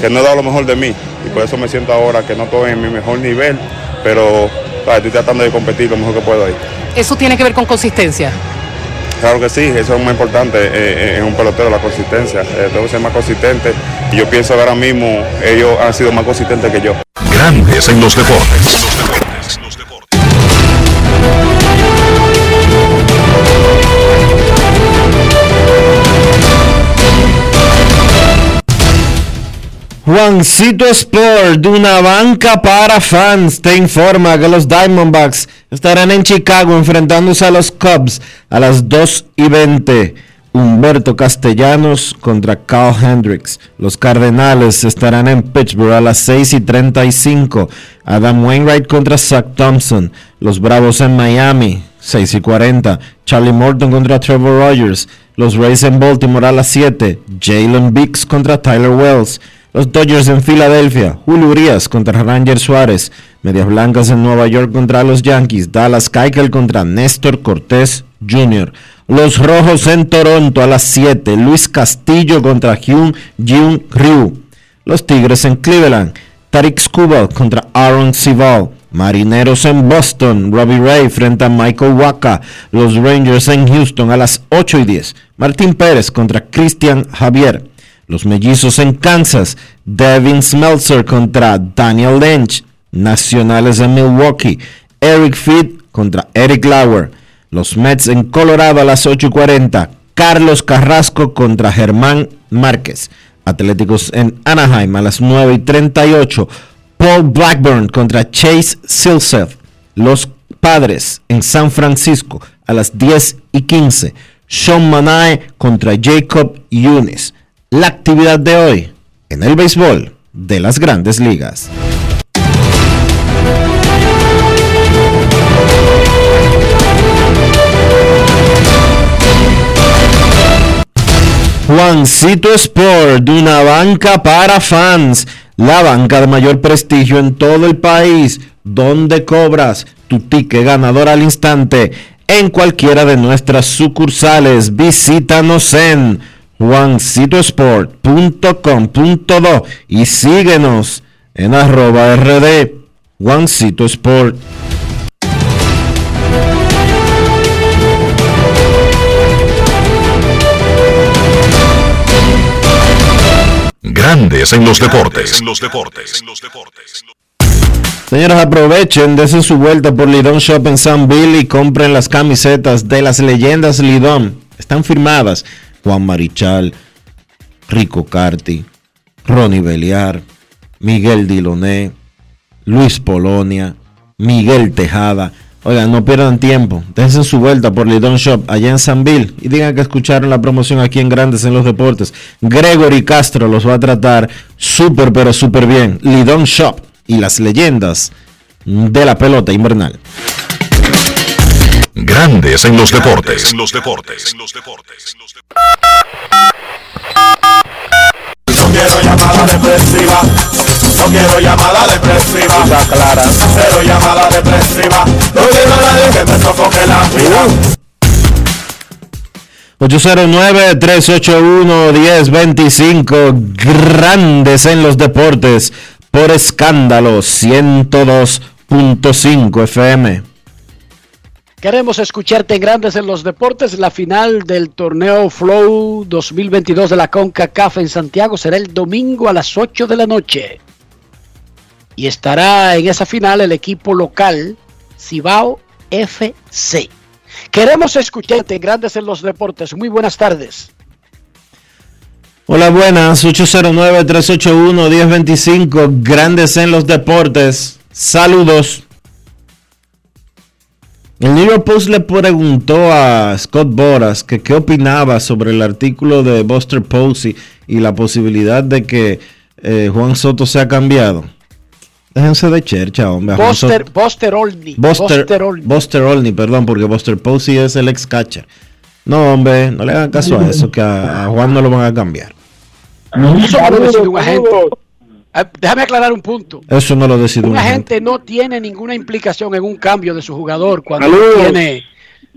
que no he dado lo mejor de mí. Y por eso me siento ahora que no estoy en mi mejor nivel, pero estoy tratando de competir lo mejor que puedo ahí.
Eso tiene que ver con consistencia.
Claro que sí, eso es muy importante eh, eh, en un pelotero, la consistencia. Eh, tengo que ser más consistente y yo pienso que ahora mismo ellos han sido más consistentes que yo.
Grandes en los deportes.
Juancito Sport, de una banca para fans, te informa que los Diamondbacks estarán en Chicago enfrentándose a los Cubs a las 2 y 20. Humberto Castellanos contra Carl Hendricks. Los Cardenales estarán en Pittsburgh a las 6 y 35. Adam Wainwright contra Zach Thompson. Los Bravos en Miami, 6 y 40. Charlie Morton contra Trevor Rogers. Los Rays en Baltimore a las 7. Jalen Biggs contra Tyler Wells. Los Dodgers en Filadelfia, Julio Urias contra Ranger Suárez, Medias Blancas en Nueva York contra los Yankees, Dallas Keuchel contra Néstor Cortés Jr., Los Rojos en Toronto a las 7, Luis Castillo contra Hyun Jun Ryu, Los Tigres en Cleveland, Tarik Skubal contra Aaron Sival, Marineros en Boston, Robbie Ray frente a Michael Waka, Los Rangers en Houston a las 8 y 10, Martín Pérez contra Cristian Javier, los mellizos en Kansas, Devin Smeltzer contra Daniel Lynch. Nacionales en Milwaukee, Eric Feed contra Eric Lauer. Los Mets en Colorado a las 8.40, Carlos Carrasco contra Germán Márquez. Atléticos en Anaheim a las 9.38, Paul Blackburn contra Chase Silseth. Los Padres en San Francisco a las 10 y 15, Sean Manae contra Jacob Yunis la actividad de hoy en el béisbol de las grandes ligas. Juancito Sport, una banca para fans, la banca de mayor prestigio en todo el país, donde cobras tu ticket ganador al instante en cualquiera de nuestras sucursales. Visítanos en juancitosport.com.do y síguenos en arroba rd Juancito Sport.
Grandes en los deportes. En los deportes.
Señores, aprovechen, desen su vuelta por Lidón Shop en San Bill y compren las camisetas de las leyendas Lidón. Están firmadas Juan Marichal, Rico Carti, Ronnie Beliar, Miguel Diloné, Luis Polonia, Miguel Tejada. Oigan, no pierdan tiempo. Dense su vuelta por Lidón Shop allá en San Bill y digan que escucharon la promoción aquí en Grandes en los Deportes. Gregory Castro los va a tratar súper, pero súper bien. Lidón Shop y las leyendas de la pelota invernal.
Grandes en los deportes. En los deportes.
No quiero llamada depresiva. No quiero llamada depresiva. clara. Cero llamada depresiva. No quiero nadie que me sofoque la vida.
809-381-1025, grandes en los deportes, por escándalo 102.5 FM.
Queremos escucharte en Grandes en los Deportes. La final del torneo Flow 2022 de la CONCACAF en Santiago será el domingo a las 8 de la noche. Y estará en esa final el equipo local Cibao FC. Queremos escucharte en Grandes en los Deportes. Muy buenas tardes.
Hola, buenas. 809-381-1025. Grandes en los Deportes. Saludos. El New York Post le preguntó a Scott Boras que qué opinaba sobre el artículo de Buster Posey y la posibilidad de que eh, Juan Soto sea cambiado. Déjense de chercha, hombre.
Buster, Buster Olney.
Buster,
Buster Olney.
Buster Olney, perdón, porque Buster Posey es el ex catcher. No, hombre, no le hagan caso a eso, que a, a Juan no lo van a cambiar.
Eso decide un agente. Ah, Déjame aclarar un punto.
Eso no lo decide
Un
agente.
no tiene ninguna implicación en un cambio de su jugador cuando
Saludos.
tiene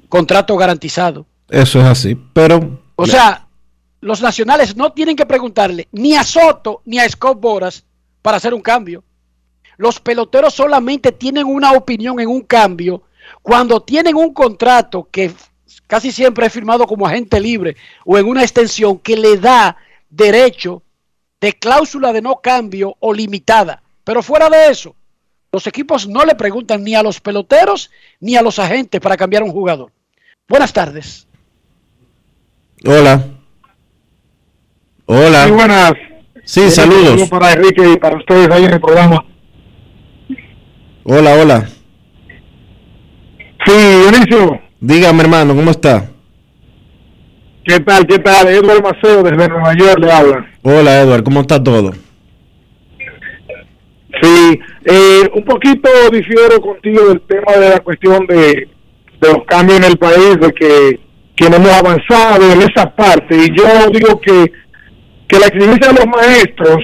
contrato garantizado.
Eso es así, pero
O sea, los nacionales no tienen que preguntarle ni a Soto ni a Scott Boras para hacer un cambio. Los peloteros solamente tienen una opinión en un cambio cuando tienen un contrato que casi siempre es firmado como agente libre o en una extensión que le da derecho de cláusula de no cambio o limitada. Pero fuera de eso, los equipos no le preguntan ni a los peloteros ni a los agentes para cambiar un jugador. Buenas tardes.
Hola. Hola.
Sí, buenas.
Sí, saludos.
Saludos para Enrique y para ustedes ahí en el programa.
Hola, hola.
Sí, Dionisio.
Dígame, hermano, ¿cómo está?
¿Qué tal? ¿Qué tal? Edward Maceo desde Nueva York le habla.
Hola, Edward, ¿cómo está todo?
Sí, eh, un poquito difiero contigo del tema de la cuestión de, de los cambios en el país, de que, que no hemos avanzado en esa parte. Y yo digo que, que la exigencia de los maestros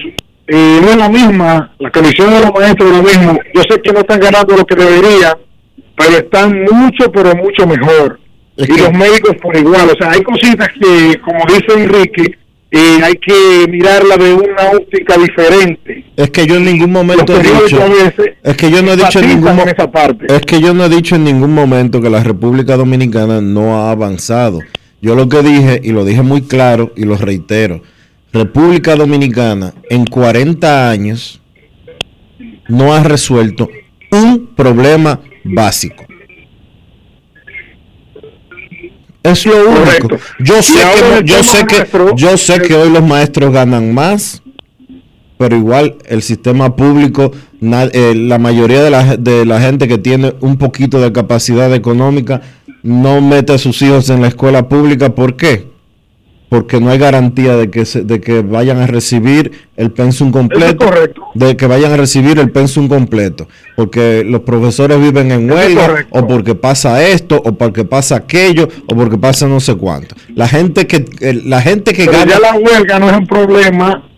eh, no es la misma, la condición de los maestros es lo mismo. Yo sé que no están ganando lo que deberían, pero están mucho, pero mucho mejor. y los médicos por igual. O sea, hay cositas que, como dice Enrique, eh, hay que mirarla de una óptica diferente.
Es que yo en ningún momento he dicho,
veces
es que yo no he dicho en ningún
enfatizan
mo-
en esa parte.
es que yo no he dicho en ningún momento que la República Dominicana no ha avanzado. Yo lo que dije y lo dije muy claro y lo reitero, República Dominicana en 40 años no ha resuelto un problema básico. Es lo único. Yo sé que yo sé que yo sé que hoy los maestros ganan más, pero igual el sistema público, na- eh, la mayoría de la, de la gente que tiene un poquito de capacidad económica no mete a sus hijos en la escuela pública. ¿Por qué? Porque no hay garantía de que, se- de que vayan a recibir el pensum completo. De que vayan a recibir el pensum completo. Porque los profesores viven en
es
huelga, o porque pasa esto, o porque pasa aquello, o porque pasa no sé cuánto. La gente que, la gente que
Pero
gana.
ya la huelga no es un problema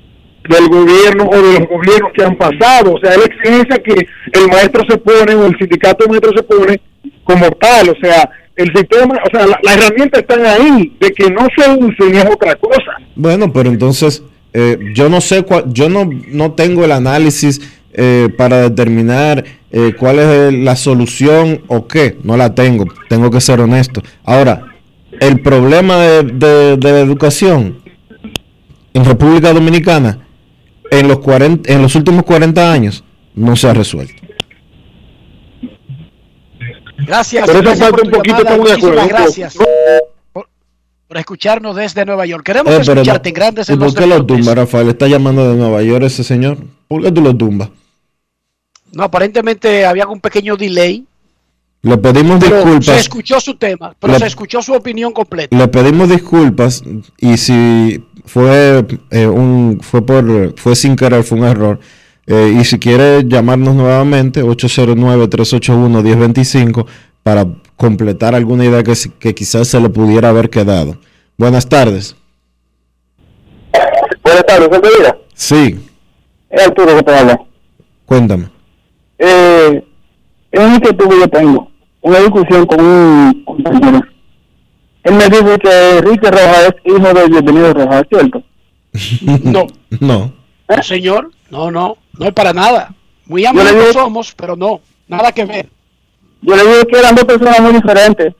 del gobierno o de los gobiernos que han pasado. O sea, es la exigencia que el maestro se pone o el sindicato de maestro se pone como tal. O sea, el sistema, o sea, la- las herramientas están ahí. De que no se usen es otra cosa.
Bueno, pero entonces eh, yo no sé cuál, yo no, no tengo el análisis eh, para determinar eh, cuál es la solución o qué. No la tengo, tengo que ser honesto. Ahora, el problema de, de- de la educación en República Dominicana en los 40, en los últimos 40 años no se ha resuelto.
Gracias. Gracias por
un poquito
llamada. Muchísimas
acuerdo.
gracias por, por escucharnos desde Nueva York. Queremos
Eh, no-
escucharte en grandes
¿Y
en
por qué lo tumba, Rafael? ¿Está llamando de Nueva York ese señor? ¿Por qué tú lo tumbas?
No, aparentemente había un pequeño delay.
Le pedimos
Pero se
disculpas.
escuchó su tema, pero
Le-
se escuchó su opinión completa.
Le pedimos disculpas y si fue eh, un fue por fue sin querer, fue un error. Eh, y si quiere llamarnos nuevamente 809-381-1025 para completar alguna idea que, si- que quizás se le pudiera haber quedado. Buenas tardes.
Buenas tardes, ¿se vida?
Sí,
Es Arturo que te habla.
cuéntame.
Eh, es un inquietud que yo tengo. Una discusión con un compañero. Él me dice que Enrique Rojas es hijo de Bienvenido Rojas, ¿cierto?
No.
No.
No, señor, no, no, no es para nada. Muy amigos
digo-
somos, pero no, nada que ver.
Yo le digo que eran dos personas muy diferentes.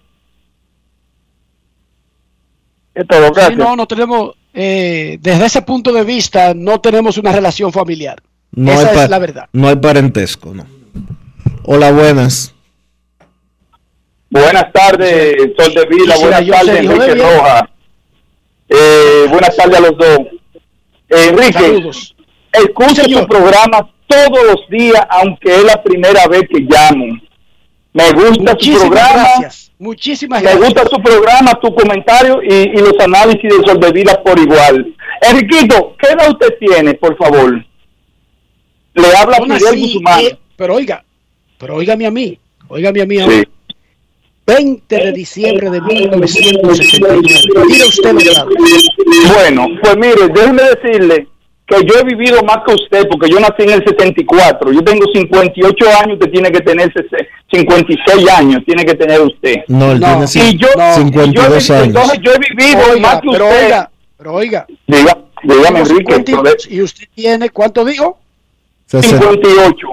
Es todo,
Sí, no, no tenemos, eh, desde ese punto de vista, no tenemos una relación familiar.
No
Esa
hay
es la verdad.
No hay parentesco, no. Hola, buenas.
Buenas tardes, Sol de Vila. Buenas tardes, Enrique. Rojas. Eh, buenas tardes a los dos. Eh, Enrique,
Saludos.
Escucho tu programa todos los días, aunque es la primera vez que llamo. Me gusta tu
Muchísimas
programa.
gracias. Muchísimas
Me
gracias.
gusta tu programa, tu comentario y, y los análisis de Sol de Vida por igual. Enriquito, ¿qué edad usted tiene, por favor? Le habla Fidel
nací,
Guzmán.
eh, pero oiga, pero óigame a mí, óigame a mí ahora. 20 de diciembre de 1969. Mire usted los datos.
Bueno, pues mire, déjeme decirle que yo he vivido más que usted porque yo nací en el 74. Yo tengo 58 años, usted tiene que tener sese- 56 años, tiene que tener usted.
No, él tiene cin-
y yo,
52
yo he-
años.
Entonces yo he vivido
Oiga,
más que
pero
usted.
oiga, pero oiga.
Diga, dígame, Enrique.
52, ¿Y usted tiene cuánto dijo?
58.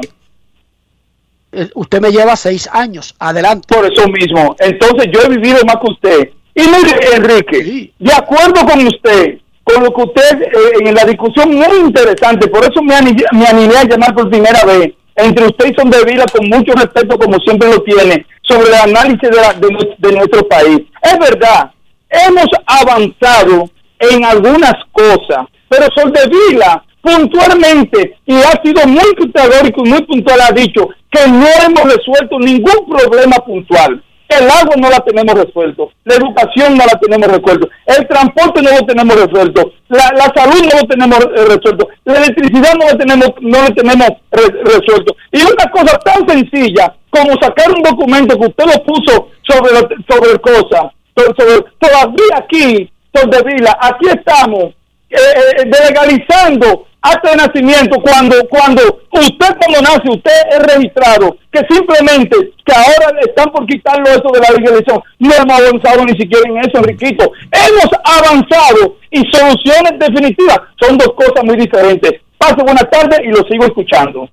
Eh, Usted me lleva seis años. Adelante.
Por eso mismo. Entonces yo he vivido más que usted. Y mire, Enrique, de acuerdo con usted, con lo que usted eh, en la discusión muy interesante, por eso me, ani- me animé a llamar por primera vez entre usted y Son de Vila con mucho respeto como siempre lo tiene sobre el análisis de, la- de de nuestro país. Es verdad, hemos avanzado en algunas cosas, pero Sol de Vila puntualmente y ha sido muy categórico y muy puntual ha dicho que no hemos resuelto ningún problema puntual. El agua no la tenemos resuelto, la educación no la tenemos resuelto, el transporte no lo tenemos resuelto, la, la salud no lo tenemos eh, resuelto, la electricidad no la tenemos, no lo tenemos re- resuelto. Y una cosa tan sencilla como sacar un documento que usted lo puso sobre sobre cosa, sobre, todavía aquí, sobre Vila, aquí estamos eh, eh, legalizando acta de nacimiento cuando cuando usted cuando nace usted es registrado que simplemente que ahora le están por quitarlo eso de la legalización no hemos avanzado ni siquiera en eso Enriquito hemos avanzado y soluciones definitivas son dos cosas muy diferentes pase buena tarde y lo sigo escuchando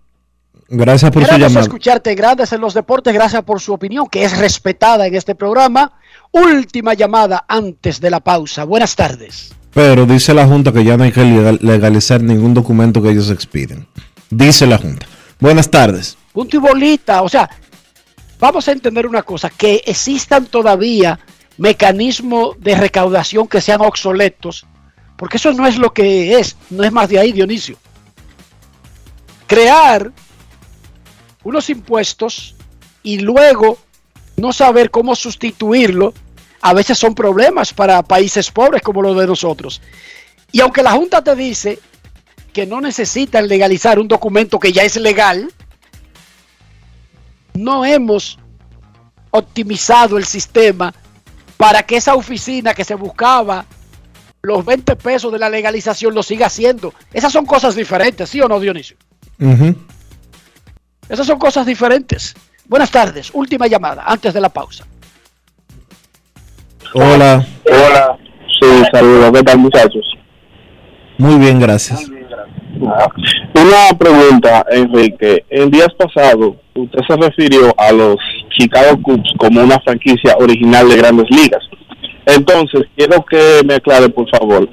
Gracias por su
Queremos
llamada.
escucharte, Grandes en los Deportes. Gracias por su opinión, que es respetada en este programa. Última llamada antes de la pausa. Buenas tardes.
Pero dice la Junta que ya no hay que legal- legalizar ningún documento que ellos expiden. Dice la Junta. Buenas tardes.
Punto y bolita. O sea, vamos a entender una cosa, que existan todavía mecanismos de recaudación que sean obsoletos, porque eso no es lo que es, no es más de ahí, Dionisio. Crear unos impuestos y luego no saber cómo sustituirlo, a veces son problemas para países pobres como los de nosotros. Y aunque la Junta te dice que no necesitan legalizar un documento que ya es legal, no hemos optimizado el sistema para que esa oficina que se buscaba los 20 pesos de la legalización lo siga haciendo. Esas son cosas diferentes, ¿sí o no, Dionisio? Esas son cosas diferentes. Buenas tardes, última llamada, antes de la pausa.
Hola.
Hola. Sí, saludos. ¿Qué tal, muchachos?
Muy bien, gracias.
Una pregunta, Enrique. En días pasados, usted se refirió a los Chicago Cubs como una franquicia original de grandes ligas. Entonces, quiero que me aclare, por favor,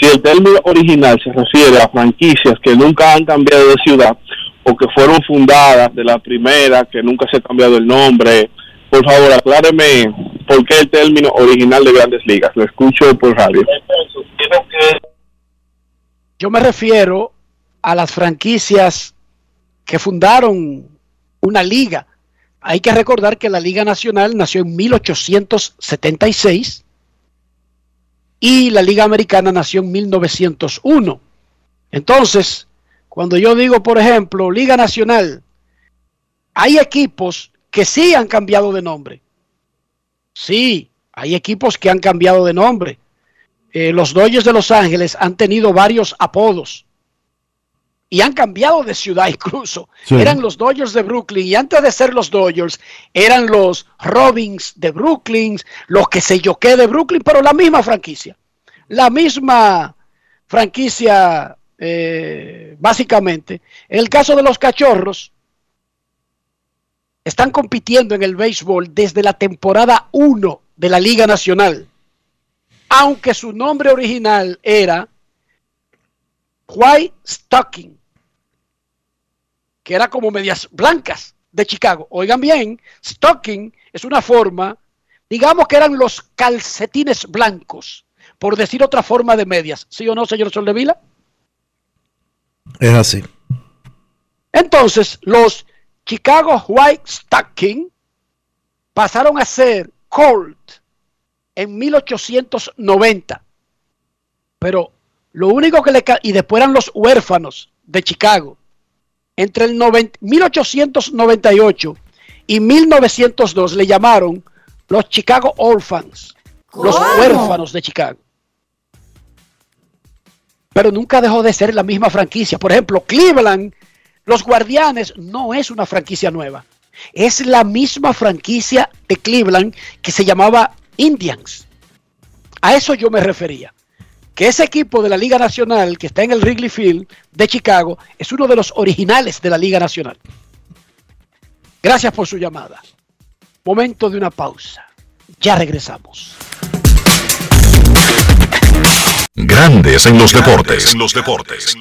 si el término original se refiere a franquicias que nunca han cambiado de ciudad o que fueron fundadas de la primera, que nunca se ha cambiado el nombre. Por favor, acláreme por qué el término original de grandes ligas. Lo escucho por radio.
Yo me refiero a las franquicias que fundaron una liga. Hay que recordar que la Liga Nacional nació en 1876 y la Liga Americana nació en 1901. Entonces, cuando yo digo, por ejemplo, Liga Nacional, hay equipos que sí han cambiado de nombre. Sí, hay equipos que han cambiado de nombre. Eh, los Dodgers de Los Ángeles han tenido varios apodos y han cambiado de ciudad incluso.
Sí.
Eran los Dodgers de Brooklyn y antes de ser los Dodgers eran los Robins de Brooklyn, los que se yo qué de Brooklyn, pero la misma franquicia. La misma franquicia eh, básicamente. En el caso de los cachorros, están compitiendo en el béisbol desde la temporada 1 de la Liga Nacional. Aunque su nombre original era White Stocking, que era como medias blancas de Chicago. Oigan bien, stocking es una forma, digamos que eran los calcetines blancos, por decir otra forma de medias. ¿Sí o no, señor Soldevila?
Es así.
Entonces, los Chicago White Stocking pasaron a ser Colt en 1890. Pero lo único que le... Y después eran los huérfanos de Chicago. Entre el 90 1898 y 1902 le llamaron los Chicago Orphans. Los huérfanos de Chicago. Pero nunca dejó de ser la misma franquicia. Por ejemplo, Cleveland, los Guardianes, no es una franquicia nueva. Es la misma franquicia de Cleveland que se llamaba Indians. A eso yo me refería. Que ese equipo de la Liga Nacional que está en el Wrigley Field de Chicago es uno de los originales de la Liga Nacional. Gracias por su llamada. Momento de una pausa. Ya regresamos.
Grandes en los deportes.
En los deportes.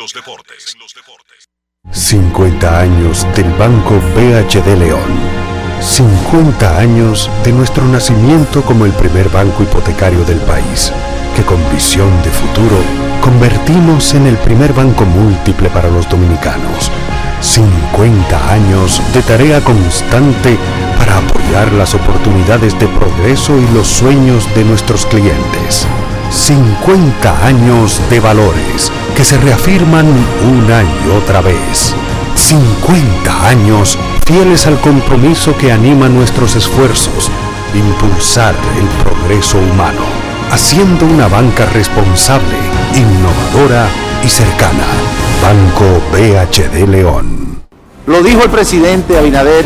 50 años del Banco BHD León. 50 años de nuestro nacimiento como el primer banco hipotecario del país, que con visión de futuro convertimos en el primer banco múltiple para los dominicanos. 50 años de tarea constante para apoyar las oportunidades de progreso y los sueños de nuestros clientes. 50 años de valores que se reafirman una y otra vez. 50 años fieles al compromiso que anima nuestros esfuerzos, impulsar el progreso humano, haciendo una banca responsable, innovadora y cercana. Banco BHD León.
Lo dijo el presidente Abinader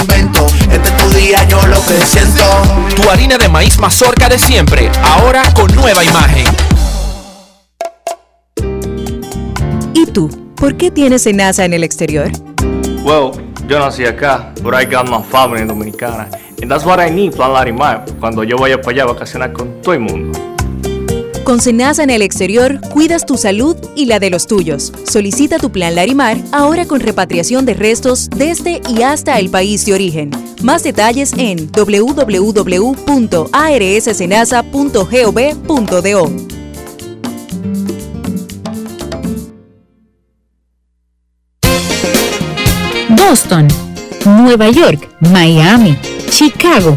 invento. Este es tu día, yo lo que siento.
Tu harina de maíz mazorca de siempre, ahora con nueva imagen.
¿Y tú? ¿Por qué tienes enaza en el exterior?
Well, yo nací acá, but I got my family dominicana. And that's what I need, Plan Larimar, cuando yo vaya para allá a vacacionar con todo el mundo.
Con Senasa en el exterior, cuidas tu salud y la de los tuyos. Solicita tu plan Larimar ahora con repatriación de restos desde y hasta el país de origen. Más detalles en www.arssenasa.gov.do.
Boston, Nueva York, Miami, Chicago.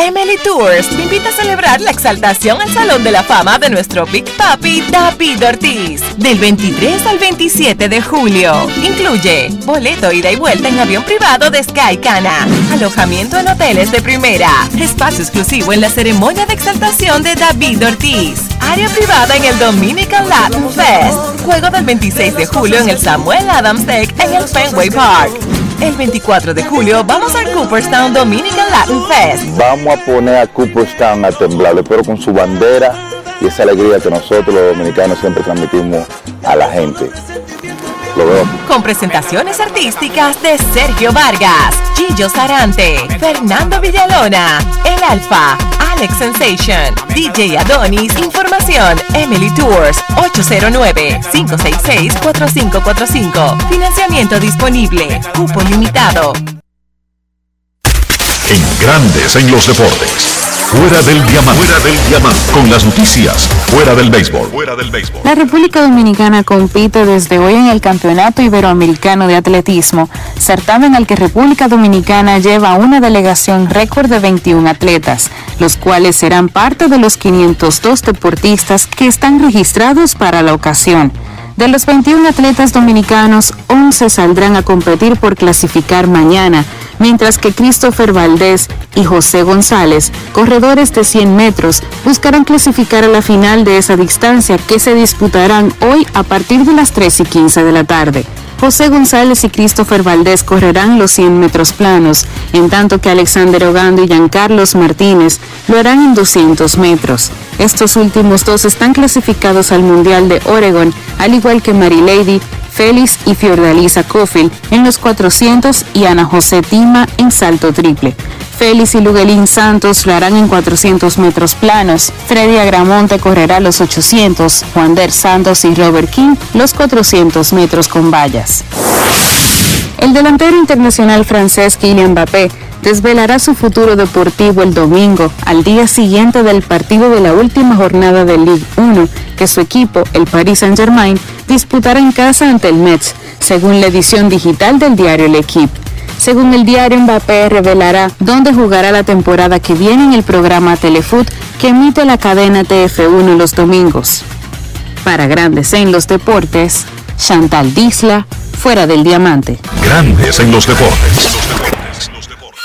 Emily Tours te invita a celebrar la exaltación al Salón de la Fama de nuestro Big Papi David Ortiz. Del 23 al 27 de julio. Incluye boleto ida y vuelta en avión privado de Sky Cana, alojamiento en hoteles de primera, espacio exclusivo en la ceremonia de exaltación de David Ortiz, área privada en el Dominican Latin Fest, juego del 26 de julio en el Samuel Adams Deck en el Fenway Park. El 24 de julio vamos al Cooperstown Dominican Latin Fest.
Vamos a poner a Cooperstown a temblar, pero con su bandera y esa alegría que nosotros los dominicanos siempre transmitimos a la gente. Lo veo.
Con presentaciones artísticas de Sergio Vargas, Gillo Sarante, Fernando Villalona, El Alfa, Alex Sensation, DJ Adonis, Información, Emily Tours, 809-566-4545. Financiamiento disponible, cupo limitado.
En Grandes en los deportes. Fuera del diamante. Fuera del diamante. Con las noticias. Fuera del béisbol. Fuera del béisbol.
La República Dominicana compite desde hoy en el Campeonato Iberoamericano de Atletismo, certamen al que República Dominicana lleva una delegación récord de 21 atletas, los cuales serán parte de los 502 deportistas que están registrados para la ocasión. De los 21 atletas dominicanos, 11 saldrán a competir por clasificar mañana, mientras que Christopher Valdés y José González, corredores de 100 metros, buscarán clasificar a la final de esa distancia que se disputarán hoy a partir de las 3 y 15 de la tarde. José González y Christopher Valdés correrán los 100 metros planos, en tanto que Alexander Ogando y Giancarlos Martínez lo harán en 200 metros. Estos últimos dos están clasificados al Mundial de Oregon, al igual que Marilady, Félix y Fiordalisa Cofield en los 400 y Ana José Tima en salto triple. Félix y Luguelín Santos lo harán en 400 metros planos. Freddy Agramonte correrá los 800, Juan Der Santos y Robert King los 400 metros con vallas. El delantero internacional francés Kylian Mbappé desvelará su futuro deportivo el domingo, al día siguiente del partido de la última jornada del Ligue 1, que su equipo, el Paris Saint-Germain, disputará en casa ante el Metz, según la edición digital del diario L'Equipe. Según el diario, Mbappé revelará dónde jugará la temporada que viene en el programa Telefoot que emite la cadena TF1 los domingos. Para Grandes en los Deportes, Chantal Disla, fuera del diamante.
Grandes en los deportes.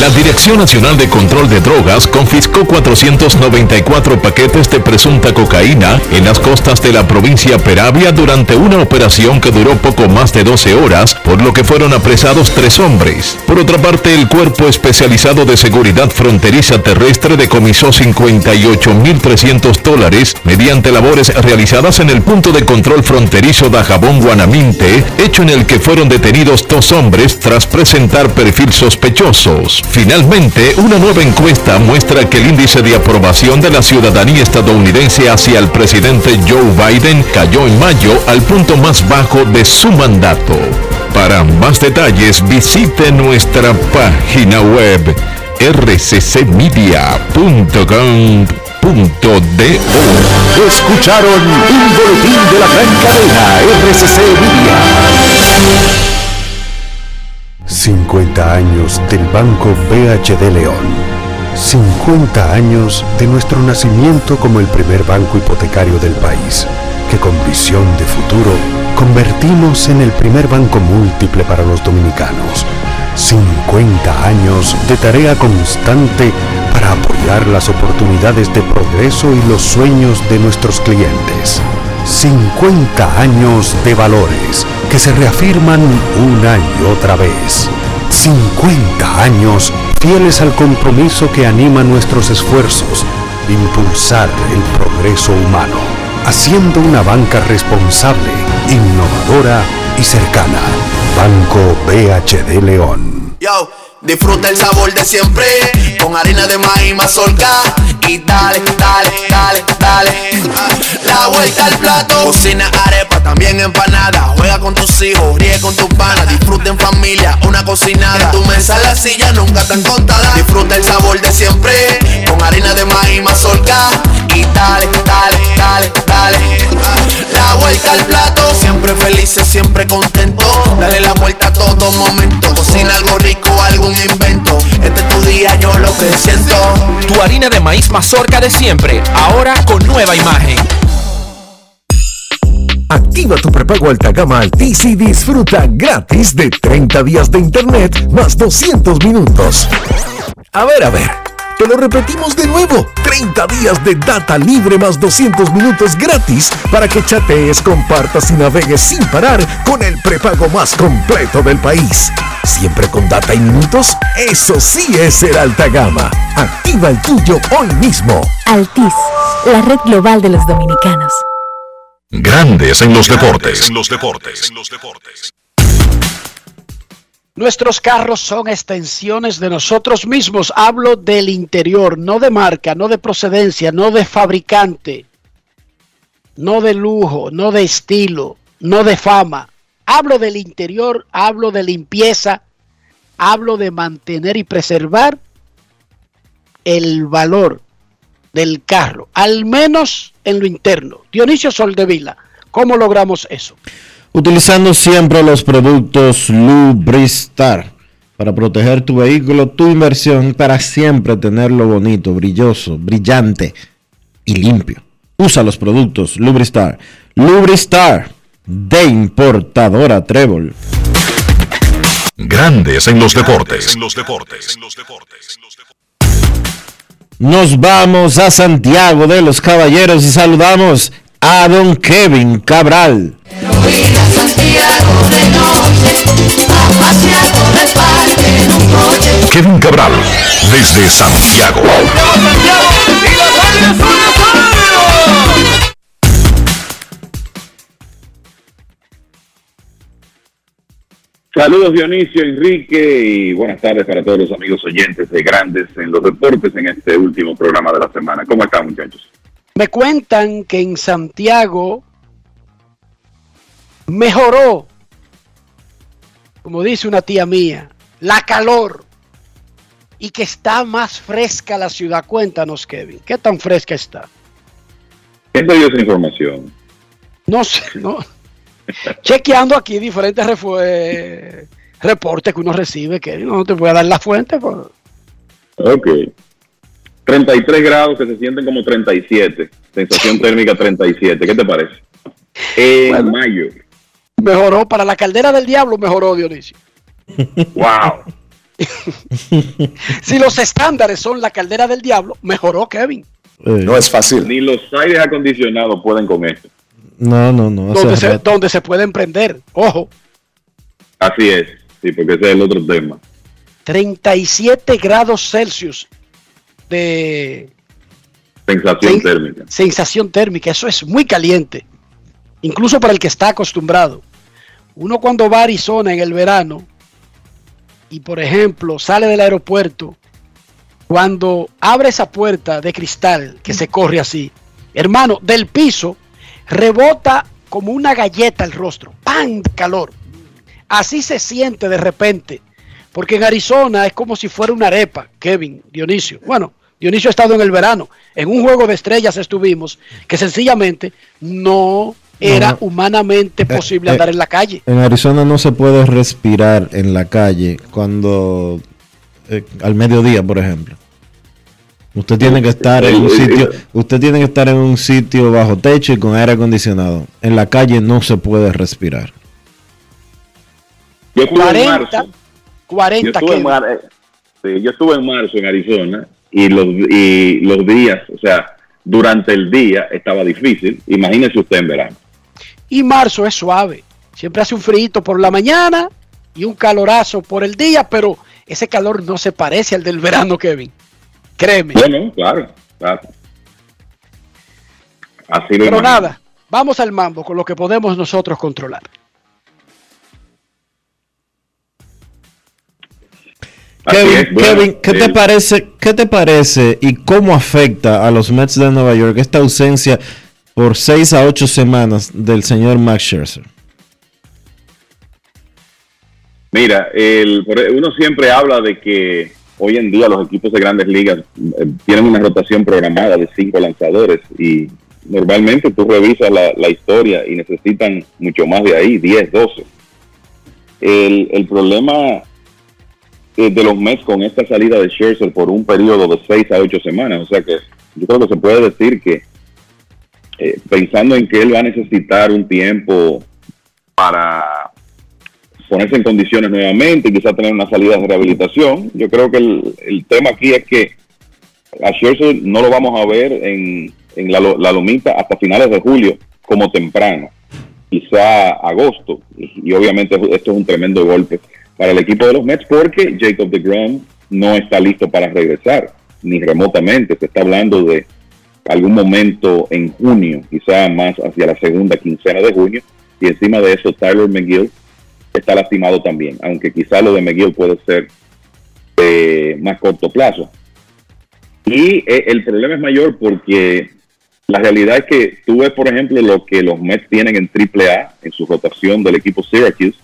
La Dirección Nacional de Control de Drogas confiscó 494 paquetes de presunta cocaína en las costas de la provincia Peravia durante una operación que duró poco más de 12 horas, por lo que fueron apresados tres hombres. Por otra parte, el Cuerpo Especializado de Seguridad Fronteriza Terrestre decomisó 58.300 dólares mediante labores realizadas en el punto de control fronterizo de Jabón Guanaminte, hecho en el que fueron detenidos dos hombres tras presentar perfil sospechosos. Finalmente, una nueva encuesta muestra que el índice de aprobación de la ciudadanía estadounidense hacia el presidente Joe Biden cayó en mayo al punto más bajo de su mandato. Para más detalles visite nuestra página web rccmedia.com.do.
Escucharon un boletín de la gran cadena RCC Media. 50 años del Banco BHD León. 50 años de nuestro nacimiento como el primer banco hipotecario del país, que con visión de futuro convertimos en el primer banco múltiple para los dominicanos. 50 años de tarea constante para apoyar las oportunidades de progreso y los sueños de nuestros clientes. 50 años de valores que se reafirman una y otra vez. 50 años fieles al compromiso que anima nuestros esfuerzos, impulsar el progreso humano, haciendo una banca responsable, innovadora y cercana. Banco BHD León.
Yo, disfruta el sabor de siempre, con harina de maíz mazorca y dale, dale, dale, dale. La vuelta al plato, cocina arepa, también empanada. Juega con tus hijos, ríe con tus panas, disfruta en familia, una cocinada. En tu mesa la silla nunca tan contada. Disfruta el sabor de siempre, con harina de maíz mazorca y dale, dale, dale, dale. La vuelta al plato, siempre felices, siempre contento. Dale la vuelta a todo momento. Cocina algo rico, algún invento. Este es tu día, yo lo que siento.
Tu harina de maíz mazorca de siempre, ahora con nueva imagen.
Activa tu prepago alta gama Altis y disfruta gratis de 30 días de internet más 200 minutos. A ver, a ver, te lo repetimos de nuevo. 30 días de data libre más 200 minutos gratis para que chatees, compartas y navegues sin parar con el prepago más completo del país. Siempre con data y minutos, eso sí es ser alta gama. Activa el tuyo hoy mismo.
Altis, la red global de los dominicanos.
Grandes en los deportes. En los deportes.
Nuestros carros son extensiones de nosotros mismos. Hablo del interior, no de marca, no de procedencia, no de fabricante, no de lujo, no de estilo, no de fama. Hablo del interior, hablo de limpieza, hablo de mantener y preservar el valor del carro, al menos en lo interno. Dionisio Soldevila, ¿cómo logramos eso?
Utilizando siempre los productos Lubristar para proteger tu vehículo, tu inversión, para siempre tenerlo bonito, brilloso, brillante y limpio. Usa los productos Lubristar. Lubristar de importadora Trébol.
Grandes en los deportes.
Nos vamos a Santiago de los Caballeros y saludamos a don Kevin Cabral.
Kevin Cabral, desde Santiago.
Saludos Dionisio, Enrique y buenas tardes para todos los amigos oyentes de Grandes en los Deportes en este último programa de la semana. ¿Cómo están muchachos?
Me cuentan que en Santiago mejoró, como dice una tía mía, la calor y que está más fresca la ciudad. Cuéntanos, Kevin, ¿qué tan fresca está?
¿Quién te dio esa información?
No sé, no. Chequeando aquí diferentes eh, reportes que uno recibe, Kevin, no te voy a dar la fuente. pues.
Ok. 33 grados que se sienten como 37. Sensación térmica 37. ¿Qué te parece? En mayo.
Mejoró para la caldera del diablo, mejoró Dionisio.
¡Wow!
Si los estándares son la caldera del diablo, mejoró Kevin.
No es fácil. Ni los aires acondicionados pueden con esto.
No, no, no.
Donde se, donde se pueden prender. Ojo,
Así es. Sí, porque ese es el otro tema.
37 grados Celsius de
Sensación térmica.
sensación térmica. Eso es muy caliente. Incluso para el que está acostumbrado. Uno cuando va a Arizona en el verano y por ejemplo sale del aeropuerto, cuando abre esa puerta de cristal que se corre así, hermano, del piso rebota como una galleta el rostro. ¡Pam! Calor. Así se siente de repente. Porque en Arizona es como si fuera una arepa, Kevin, Dionisio. Bueno, Dionisio ha estado en el verano. En un juego de estrellas estuvimos que sencillamente no era
No.
humanamente posible
eh,
andar en la calle.
En Arizona no se puede respirar en la calle cuando eh, al mediodía, por ejemplo. Usted tiene que estar en un
Eh, eh,
sitio,
eh.
usted tiene que estar en un sitio bajo techo y con aire acondicionado. En la calle no se puede respirar.
Yo estuve en
40,
marzo.
40
yo estuve, en
Kevin.
mar- eh, sí, yo estuve en marzo en Arizona y los, y los días, o sea, durante el día estaba difícil. Imagínese usted en verano.
Y marzo es suave. Siempre hace un frío por la mañana y un calorazo por el día, pero ese calor no se parece al del verano, Kevin. Créeme.
Bueno, claro, claro. Así
Pero
imagino.
nada, vamos al mambo con lo que podemos nosotros controlar.
Kevin,
bueno,
Kevin, ¿qué te parece? ¿Qué te parece y cómo afecta a los Mets de Nueva York esta ausencia por seis a ocho semanas del señor Max Scherzer?
Mira, el, por- uno siempre habla de que hoy en día los equipos de grandes ligas eh, tienen una rotación programada de cinco lanzadores y normalmente tú revisas la, la historia y necesitan mucho más de ahí, 10, 12. El, el problema eh, de los Mets con esta salida de Scherzer por un periodo de 6 a 8 semanas, o sea que yo creo que se puede decir que eh, pensando en que él va a necesitar un tiempo para ponerse en condiciones nuevamente y quizá tener una salida de rehabilitación. Yo creo que el, tema aquí es que a Scherzer no lo vamos a ver en, la, la lomita hasta finales de julio como temprano, quizá agosto. Y, y obviamente esto es un tremendo golpe para el equipo de los Mets porque Jacob DeGrom no está listo para regresar, ni remotamente. Se está hablando de algún momento en junio, quizá más hacia la segunda quincena de junio. Y encima de eso, Tyler McGill está lastimado también, aunque quizá lo de McGill puede ser de más corto plazo. Y eh, el problema es mayor porque la realidad es que tú ves, por ejemplo, lo que los Mets tienen en AAA, en su rotación del equipo Syracuse,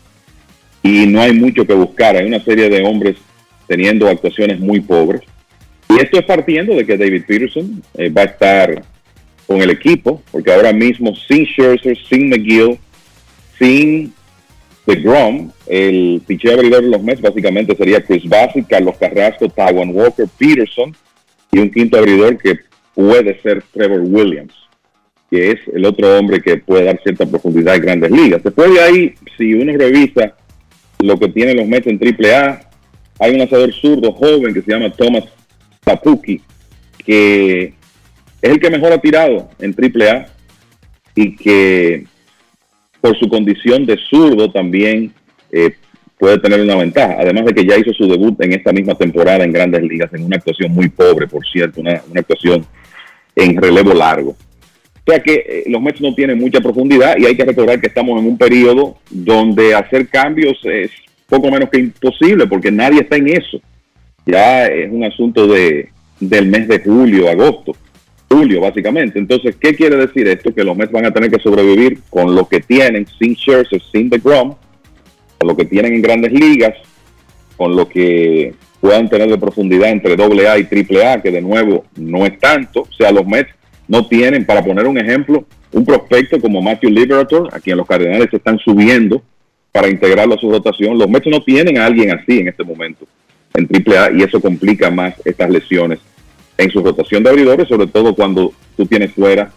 y no hay mucho que buscar. Hay una serie de hombres teniendo actuaciones muy pobres. Y esto es partiendo de que David Peterson eh, va a estar con el equipo, porque ahora mismo sin Scherzer, sin McGill, sin DeGrom, el picheo abridor de los Mets básicamente sería Chris Bassett, Carlos Carrasco, Taiwan Walker, Peterson y un quinto abridor que puede ser Trevor Williams, que es el otro hombre que puede dar cierta profundidad en grandes ligas. Después de ahí, si uno revisa lo que tienen los Mets en AAA, hay un lanzador zurdo joven que se llama Thomas Papuki, que es el que mejor ha tirado en AAA y que por su condición de zurdo también eh, puede tener una ventaja. Además de que ya hizo su debut en esta misma temporada en Grandes Ligas, en una actuación muy pobre, por cierto, una, actuación en relevo largo. O sea que eh, los Mets no tienen mucha profundidad y hay que recordar que estamos en un periodo donde hacer cambios es poco menos que imposible porque nadie está en eso. Ya es un asunto de, del mes de julio, agosto, julio básicamente. Entonces, ¿qué quiere decir esto? Que los Mets van a tener que sobrevivir con lo que tienen, sin Scherzer, sin DeGrom, con lo que tienen en grandes ligas, con lo que puedan tener de profundidad entre AA y AAA, que de nuevo no es tanto. O sea, los Mets no tienen, para poner un ejemplo, un prospecto como Matthew Liberator, a quien los Cardenales están subiendo para integrarlo a su rotación. Los Mets no tienen a alguien así en este momento en AAA y eso complica más estas lesiones en su rotación de abridores, sobre todo cuando tú tienes fuera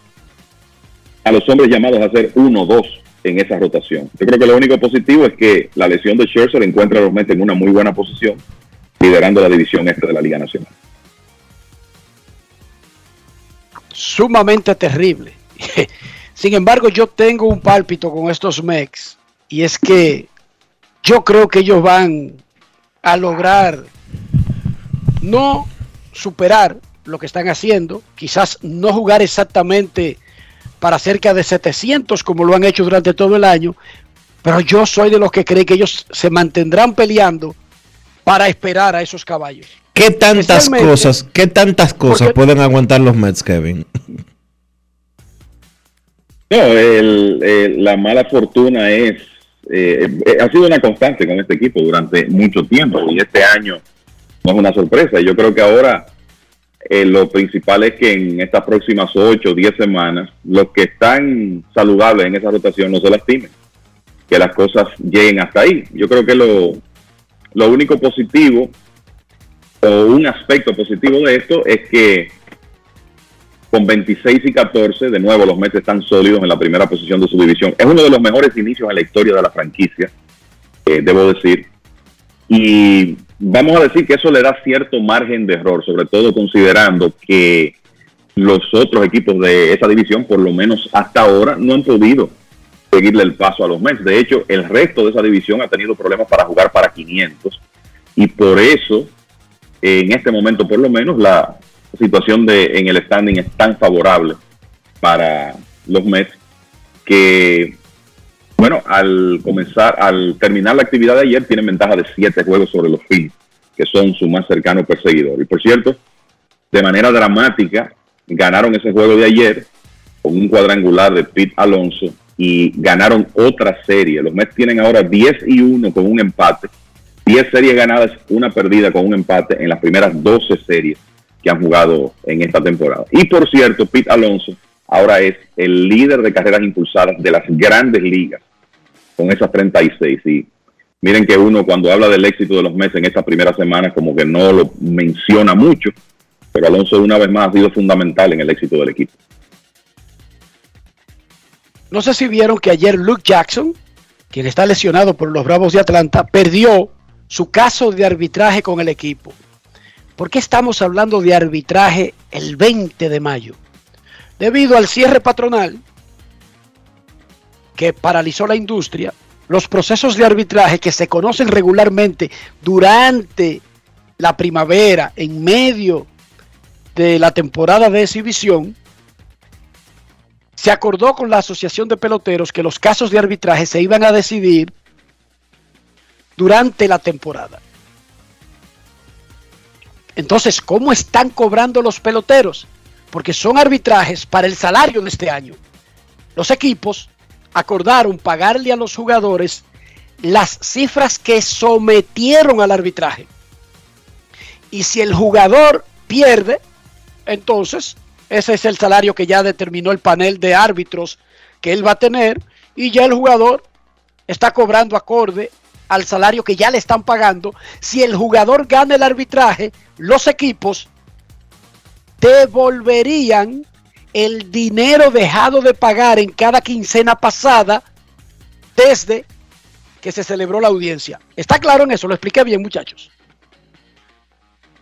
a los hombres llamados a ser uno o dos en esa rotación. Yo creo que lo único positivo es que la lesión de Scherzer encuentra a los en una muy buena posición, liderando la división este de la Liga Nacional.
Sumamente terrible. Sin embargo, yo tengo un pálpito con estos Mex y es que yo creo que ellos van a lograr no superar lo que están haciendo, quizás no jugar exactamente para cerca de 700 como lo han hecho durante todo el año, pero yo soy de los que cree que ellos se mantendrán peleando para esperar a esos caballos.
¿Qué tantas cosas, qué tantas cosas pueden aguantar los Mets, Kevin?
No, el, la mala fortuna es eh, eh, ha sido una constante con este equipo durante mucho tiempo y este año no es una sorpresa. Yo creo que ahora eh, lo principal es que en estas próximas 8 o 10 semanas los que están saludables en esa rotación no se lastimen, que las cosas lleguen hasta ahí. Yo creo que lo, lo único positivo o un aspecto positivo de esto es que con 26 y 14, de nuevo los Mets están sólidos en la primera posición de su división. Es uno de los mejores inicios en la historia de la franquicia, eh, debo decir. Y vamos a decir que eso le da cierto margen de error, sobre todo considerando que los otros equipos de esa división, por lo menos hasta ahora, no han podido seguirle el paso a los Mets. De hecho, el resto de esa división ha tenido problemas para jugar para 500 y por eso, en este momento por lo menos, la, situación de en el standing es tan favorable para los Mets que, bueno, al comenzar, al terminar la actividad de ayer, tienen ventaja de siete juegos sobre los Phillies, que son su más cercano perseguidor. Y por cierto, de manera dramática, ganaron ese juego de ayer con un cuadrangular de Pete Alonso y ganaron otra serie. Los Mets tienen ahora 10 y 1 con un empate, 10 series ganadas, una perdida con un empate en las primeras 12 series que han jugado en esta temporada. Y por cierto, Pete Alonso ahora es el líder de carreras impulsadas de las grandes ligas, con esas 36. Y miren que uno cuando habla del éxito de los meses en estas primeras semanas como que no lo menciona mucho, pero Alonso una vez más ha sido fundamental en el éxito del equipo.
No sé si vieron que ayer Luke Jackson, quien está lesionado por los Bravos de Atlanta, perdió su caso de arbitraje con el equipo. ¿Por qué estamos hablando de arbitraje el 20 de mayo? Debido al cierre patronal que paralizó la industria, los procesos de arbitraje que se conocen regularmente durante la primavera, en medio de la temporada de exhibición, se acordó con la Asociación de Peloteros que los casos de arbitraje se iban a decidir durante la temporada. Entonces, ¿cómo están cobrando los peloteros? Porque son arbitrajes para el salario de este año. Los equipos acordaron pagarle a los jugadores las cifras que sometieron al arbitraje. Y si el jugador pierde, entonces ese es el salario que ya determinó el panel de árbitros que él va a tener y ya el jugador está cobrando acorde al salario que ya le están pagando. Si el jugador gana el arbitraje, los equipos devolverían el dinero dejado de pagar en cada quincena pasada desde que se celebró la audiencia. ¿Está claro en eso? Lo expliqué bien, muchachos.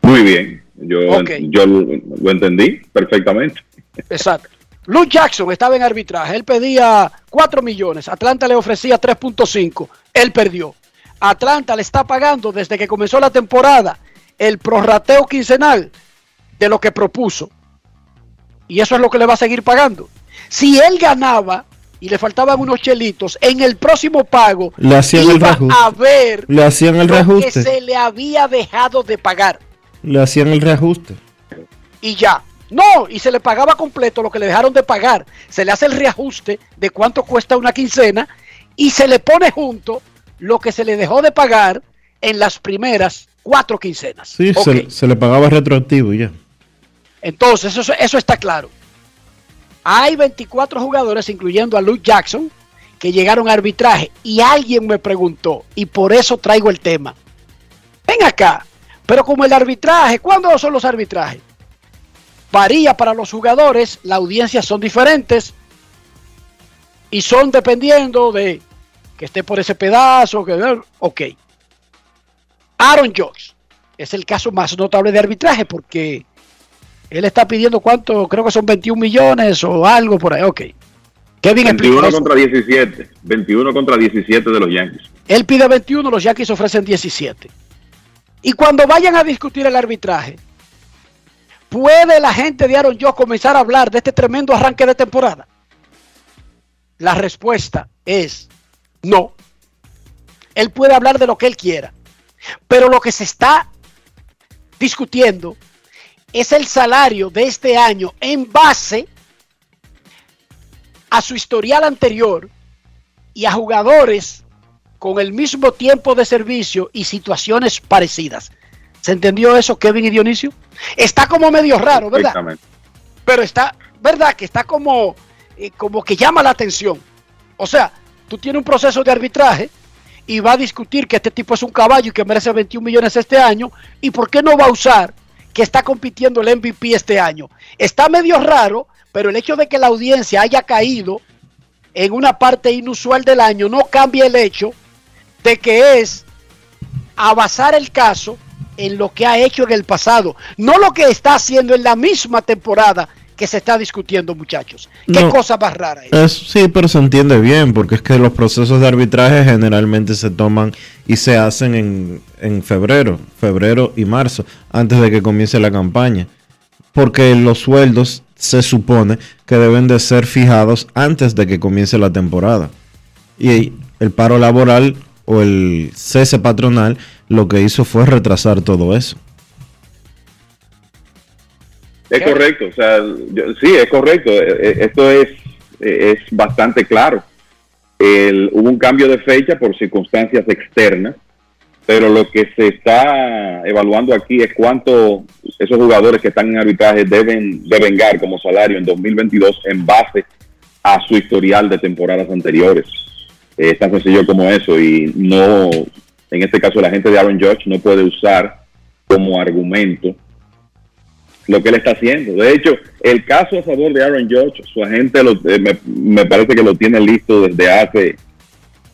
Muy bien, yo, lo, lo entendí perfectamente.
Exacto. Luke Jackson estaba en arbitraje. Él pedía 4 millones. Atlanta le ofrecía 3.5. Él perdió. Atlanta le está pagando desde que comenzó la temporada el prorrateo quincenal de lo que propuso. Y eso es lo que le va a seguir pagando. Si él ganaba y le faltaban unos chelitos, en el próximo pago
Le hacían el reajuste.
a ver
Le hacían el
lo que
reajuste.
se le había dejado de pagar.
Le hacían el reajuste.
y ya. No, y se le pagaba completo lo que le dejaron de pagar. Se le hace el reajuste de cuánto cuesta una quincena y se le pone junto lo que se le dejó de pagar en las primeras cuatro quincenas.
Sí, se, se le pagaba retroactivo ya.
Entonces, eso, eso está claro. Hay 24 jugadores, incluyendo a Luke Jackson, que llegaron a arbitraje. Y alguien me preguntó, y por eso traigo el tema. Ven acá, pero como el arbitraje, ¿cuándo son los arbitrajes? Varía para los jugadores, las audiencias son diferentes y son dependiendo de que esté por ese pedazo. Que, ok. Aaron Judge es el caso más notable de arbitraje porque él está pidiendo cuánto, creo que son 21 millones o algo por ahí. Ok. Kevin
21
explica eso.
contra 17. 21 contra 17 de los Yankees.
Él pide 21, los Yankees ofrecen 17. Y cuando vayan a discutir el arbitraje, ¿puede la gente de Aaron Joe comenzar a hablar de este tremendo arranque de temporada? La respuesta es no. Él puede hablar de lo que él quiera. Pero lo que se está discutiendo es el salario de este año en base a su historial anterior y a jugadores con el mismo tiempo de servicio y situaciones parecidas. ¿Se entendió eso, Kevin y Dionisio? Está como medio raro, ¿verdad? Pero está, ¿verdad? Que está como, eh, como que llama la atención. O sea, tú tienes un proceso de arbitraje y va a discutir que este tipo es un caballo y que merece 21 millones este año. ¿Y por qué no va a usar que está compitiendo el MVP este año? Está medio raro, pero el hecho de que la audiencia haya caído en una parte inusual del año no cambia el hecho de que es a basar el caso en lo que ha hecho en el pasado, no lo que está haciendo en la misma temporada que se está discutiendo, muchachos. Qué
No.
cosa más rara es.
Es, sí, pero se entiende bien, porque es que los procesos de arbitraje generalmente se toman y se hacen en, en febrero, febrero y marzo, antes de que comience la campaña. Porque los sueldos se supone que deben de ser fijados antes de que comience la temporada. Y el paro laboral o el cese patronal lo que hizo fue retrasar todo eso.
Es correcto, o sea, yo- sí, es correcto. Eh, eh, Esto es, eh, es bastante claro. El- hubo un cambio de fecha por circunstancias externas, pero lo que se está evaluando aquí es cuánto esos jugadores que están en arbitraje deben devengar como salario en 2022 en base a su historial de temporadas anteriores. Eh, Es tan sencillo como eso y no, en este caso la gente de Aaron Judge no puede usar como argumento lo que él está haciendo. De hecho, el caso a favor de Aaron Judge, su agente lo- eh, me, me parece que lo tiene listo desde hace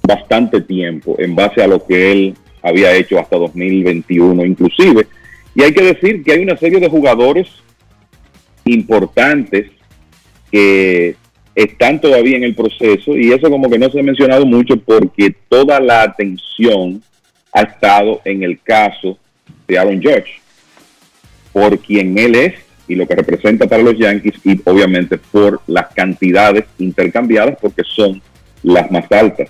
bastante tiempo, en base a lo que él había hecho hasta 2021 inclusive. Y hay que decir que hay una serie de jugadores importantes que están todavía en el proceso y eso como que no se ha mencionado mucho porque toda la atención ha estado en el caso de Aaron Judge por quien él es y lo que representa para los Yankees y obviamente por las cantidades intercambiadas porque son las más altas.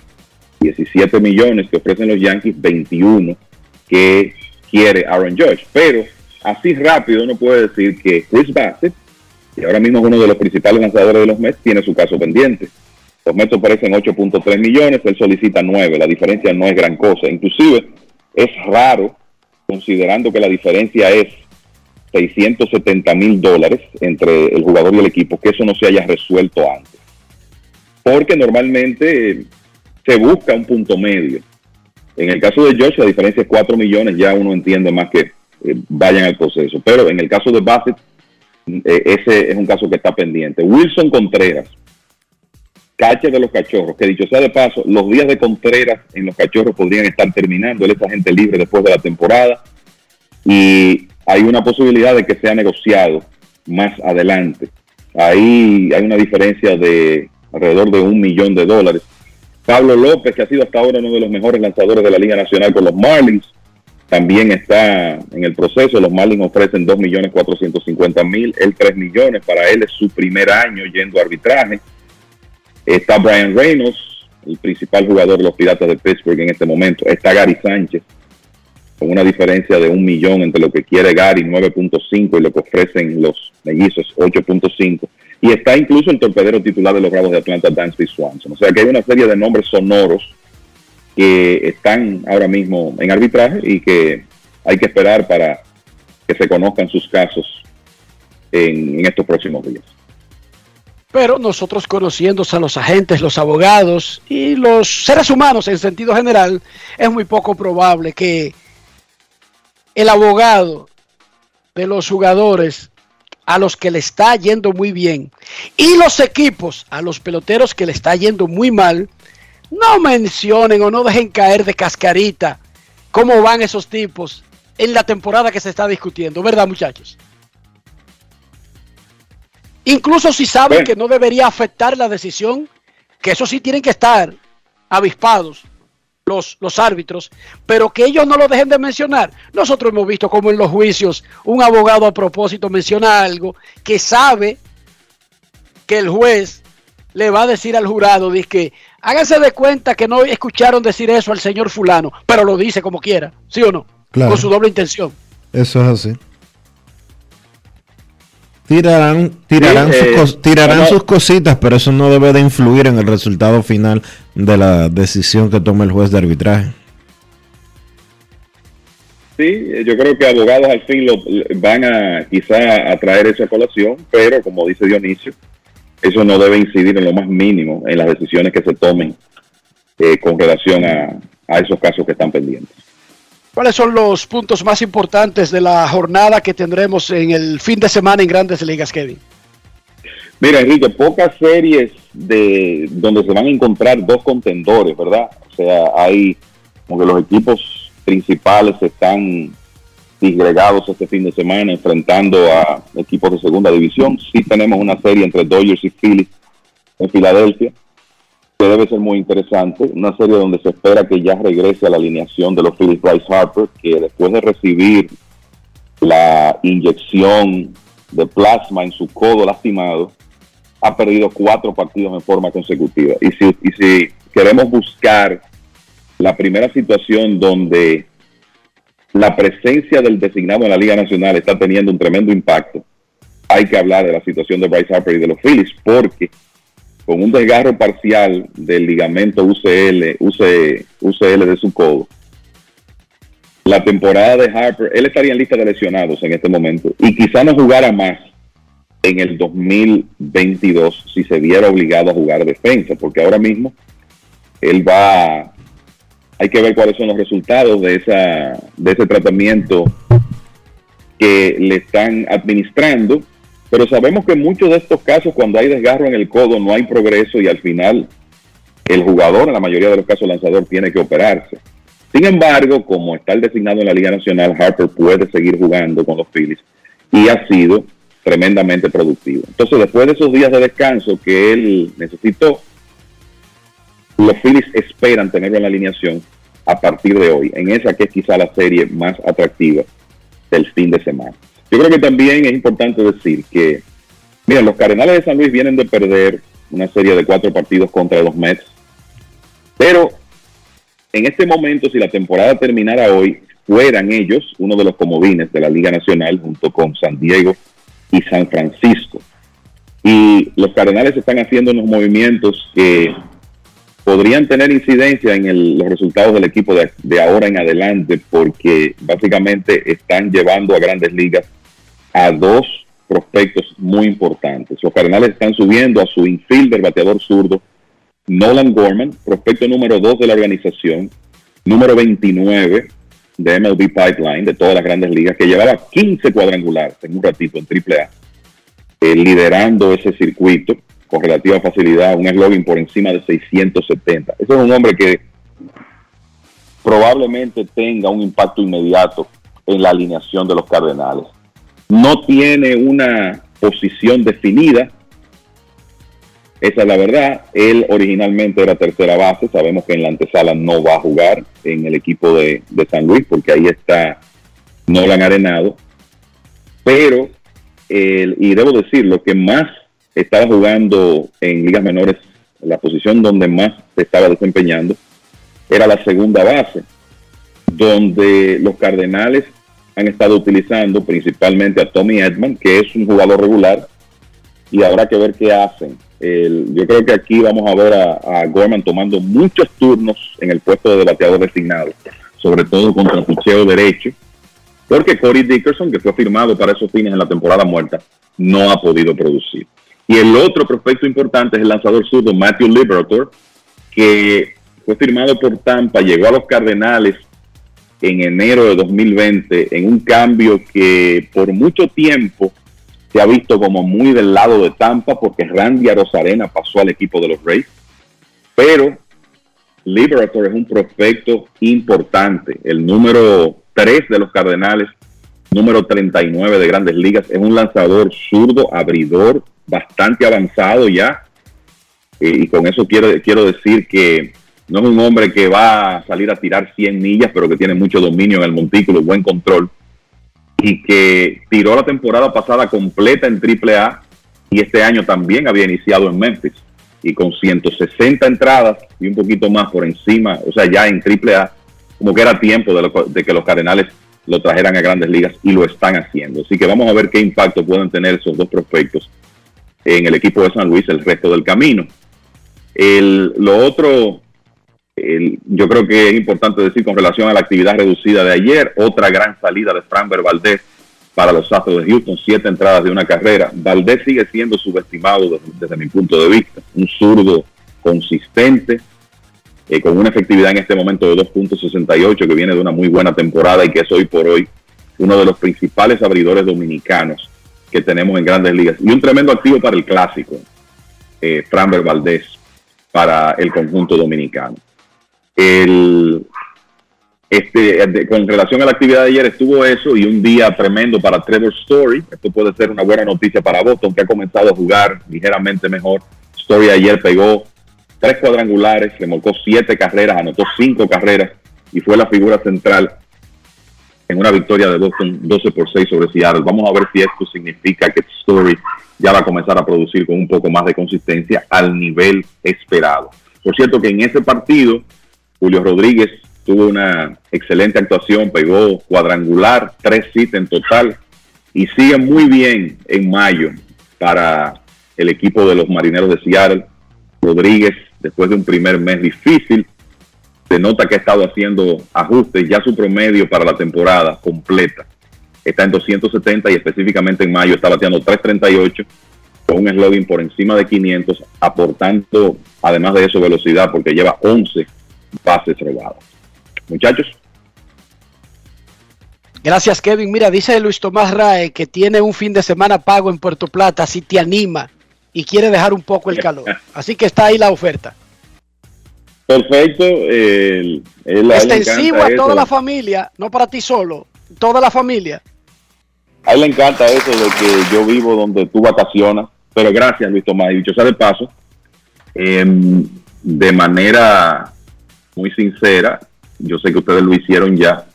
17 millones que ofrecen los Yankees, 21 que quiere Aaron Judge. Pero así rápido uno puede decir que Chris Bassett, que ahora mismo es uno de los principales lanzadores de los Mets, tiene su caso pendiente. Los Mets ofrecen 8.3 millones, él solicita 9, la diferencia no es gran cosa. Inclusive es raro, considerando que la diferencia es 670 mil dólares entre el jugador y el equipo, que eso no se haya resuelto antes. Porque normalmente eh, se busca un punto medio. En el caso de Josh, la diferencia es 4 millones, ya uno entiende más que eh, vayan al proceso. Pero en el caso de Bassett, eh, ese es un caso que está pendiente. Wilson Contreras, catcher de los cachorros, que dicho sea de paso, los días de Contreras en los cachorros podrían estar terminando. Él es agente libre después de la temporada. Y hay una posibilidad de que sea negociado más adelante. Ahí hay una diferencia de alrededor de un millón de dólares. Pablo López, que ha sido hasta ahora uno de los mejores lanzadores de la Liga Nacional con los Marlins, también está en el proceso. Los Marlins ofrecen 2.450.000, él 3 millones. Para él es su primer año yendo a arbitraje. Está Brian Reynolds, el principal jugador de los Piratas de Pittsburgh en este momento. Está Gary Sánchez, con una diferencia de un millón entre lo que quiere Gary, 9.5, y lo que ofrecen los mellizos, 8.5. Y está incluso el torpedero titular de los Bravos de Atlanta, Dansby Swanson. O sea que hay una serie de nombres sonoros que están ahora mismo en arbitraje y que hay que esperar para que se conozcan sus casos en, en estos próximos días.
Pero nosotros conociendo a los agentes, los abogados y los seres humanos en sentido general, es muy poco probable que el abogado de los jugadores a los que le está yendo muy bien y los equipos a los peloteros que le está yendo muy mal, no mencionen o no dejen caer de cascarita cómo van esos tipos en la temporada que se está discutiendo, ¿verdad muchachos? Incluso si saben que no debería afectar la decisión, que eso sí tienen que estar avispados los, los árbitros, pero que ellos no lo dejen de mencionar. Nosotros hemos visto como en los juicios un abogado a propósito menciona algo que sabe que el juez le va a decir al jurado, dice que háganse de cuenta que no escucharon decir eso al señor fulano, pero lo dice como quiera, ¿sí o no? Con su doble intención.
Eso es así. Tirarán, tirarán,
Sí,
sus,
eh,
tirarán sus cositas, pero eso no debe de influir en el resultado final de la decisión que tome el juez de arbitraje.
Sí, yo creo que abogados al fin lo, van a quizá a traer esa colación, pero como dice Dionisio, eso no debe incidir en lo más mínimo en las decisiones que se tomen eh, con relación a, a esos casos que están pendientes.
¿Cuáles son los puntos más importantes de la jornada que tendremos en el fin de semana en Grandes Ligas, Kevin?
Mira, Enrique, pocas series de donde se van a encontrar dos contendores, ¿verdad? O sea, hay como que los equipos principales están disgregados este fin de semana enfrentando a equipos de segunda división. Sí tenemos una serie entre Dodgers y Phillies en Filadelfia, que debe ser muy interesante. Una serie donde se espera que ya regrese a la alineación de los Phillies Bryce Harper, que después de recibir la inyección de plasma en su codo lastimado, ha perdido cuatro partidos en forma consecutiva. Y si, y si queremos buscar la primera situación donde la presencia del designado en la Liga Nacional está teniendo un tremendo impacto, hay que hablar de la situación de Bryce Harper y de los Phillies, porque con un desgarro parcial del ligamento UCL, UC, UCL de su codo, la temporada de Harper, él estaría en lista de lesionados en este momento y quizá no jugara más en el 2022 si se viera obligado a jugar defensa, porque ahora mismo él va, hay que ver cuáles son los resultados de, esa, de ese tratamiento que le están administrando, pero sabemos que en muchos de estos casos cuando hay desgarro en el codo no hay progreso y al final el jugador, en la mayoría de los casos lanzador, tiene que operarse. Sin embargo, como está el designado en la Liga Nacional, Harper puede seguir jugando con los Phillies y ha sido tremendamente productivo. Entonces, después de esos días de descanso que él necesitó, los Phillies esperan tenerlo en la alineación a partir de hoy, en esa que es quizá la serie más atractiva del fin de semana. Yo creo que también es importante decir que, mira, los Cardenales de San Luis vienen de perder una serie de cuatro partidos contra los Mets, pero en este momento, si la temporada terminara hoy, fueran ellos uno de los comodines de la Liga Nacional junto con San Diego y San Francisco. Y los Cardenales están haciendo unos movimientos que podrían tener incidencia en el- los resultados del equipo de, de ahora en adelante, porque básicamente están llevando a grandes ligas a dos prospectos muy importantes. Los Cardenales están subiendo a su infielder, bateador zurdo, Nolan Gorman, prospecto número 2 de la organización, número 29 de MLB Pipeline, de todas las grandes ligas, que llevaba 15 cuadrangulares en un ratito en AAA, eh, liderando ese circuito con relativa facilidad, un eslogan por encima de 670. Ese es un hombre que probablemente tenga un impacto inmediato en la alineación de los Cardenales. No tiene una posición definida, esa es la verdad. Él originalmente era tercera base. Sabemos que en la antesala no va a jugar en el equipo de, de San Luis porque ahí está Nolan Arenado. Pero, el- y debo decir, lo que más estaba jugando en ligas menores, la posición donde más se estaba desempeñando, era la segunda base, donde los Cardenales han estado utilizando principalmente a Tommy Edman, que es un jugador regular, y habrá que ver qué hacen. Yo creo que aquí vamos a ver a, Gorman tomando muchos turnos en el puesto de bateador designado, sobre todo contra picheo derecho, porque Corey Dickerson, que fue firmado para esos fines en la temporada muerta, no ha podido producir. Y el otro prospecto importante es el lanzador zurdo Matthew Liberator, que fue firmado por Tampa, llegó a los Cardenales en enero de 2020 en un cambio que por mucho tiempo se ha visto como muy del lado de Tampa porque Randy Arozarena pasó al equipo de los Rays. Pero Liberator es un prospecto importante, el número 3 de los Cardenales, número 39 de Grandes Ligas, es un lanzador zurdo, abridor, bastante avanzado ya. Eh, y con eso quiero, quiero decir que no es un hombre que va a salir a tirar 100 millas, pero que tiene mucho dominio en el montículo, buen control, y que tiró la temporada pasada completa en AAA y este año también había iniciado en Memphis. Y con 160 entradas y un poquito más por encima, o sea, ya en AAA, como que era tiempo de, que los Cardenales lo trajeran a grandes ligas y lo están haciendo. Así que vamos a ver qué impacto pueden tener esos dos prospectos en el equipo de San Luis el resto del camino. El, lo otro, el- yo creo que es importante decir con relación a la actividad reducida de ayer, otra gran salida de Framber Valdez para los Astros de Houston, siete entradas de una carrera. Valdez sigue siendo subestimado desde, desde mi punto de vista, un zurdo consistente, eh, con una efectividad en este momento de 2.68, que viene de una muy buena temporada y que es hoy por hoy uno de los principales abridores dominicanos que tenemos en grandes ligas. Y un tremendo activo para el clásico, eh, Framber Valdez, para el conjunto dominicano. El, este, con relación a la actividad de ayer estuvo eso y un día tremendo para Trevor Story. Esto puede ser una buena noticia para Boston, que ha comenzado a jugar ligeramente mejor. Story ayer pegó tres cuadrangulares, remolcó siete carreras, anotó cinco carreras y fue la figura central en una victoria de Boston 12 por 6 sobre Seattle. Vamos a ver si esto significa que Story ya va a comenzar a producir con un poco más de consistencia al nivel esperado. Por cierto que en ese partido, Julio Rodríguez tuvo una excelente actuación, pegó cuadrangular, tres hits en total y sigue muy bien en mayo para el equipo de los Marineros de Seattle. Rodríguez, después de un primer mes difícil, se nota que ha estado haciendo ajustes, ya su promedio para la temporada completa está en 270 y específicamente en mayo está bateando 338 con un slogan por encima de 500, aportando además de eso velocidad porque lleva 11 bases robadas. Muchachos,
Gracias, Kevin. Mira, dice Luis Tomás Rae que tiene un fin de semana pago en Puerto Plata si te anima y quiere dejar un poco el calor. Así que está ahí la oferta.
Perfecto. a él
Extensivo a toda la familia, no para ti solo, toda la familia.
A él le encanta eso de que yo vivo donde tú vacacionas. Pero gracias, Luis Tomás. Y dicho sea de paso, em, de manera muy sincera, yo sé que ustedes lo hicieron ya,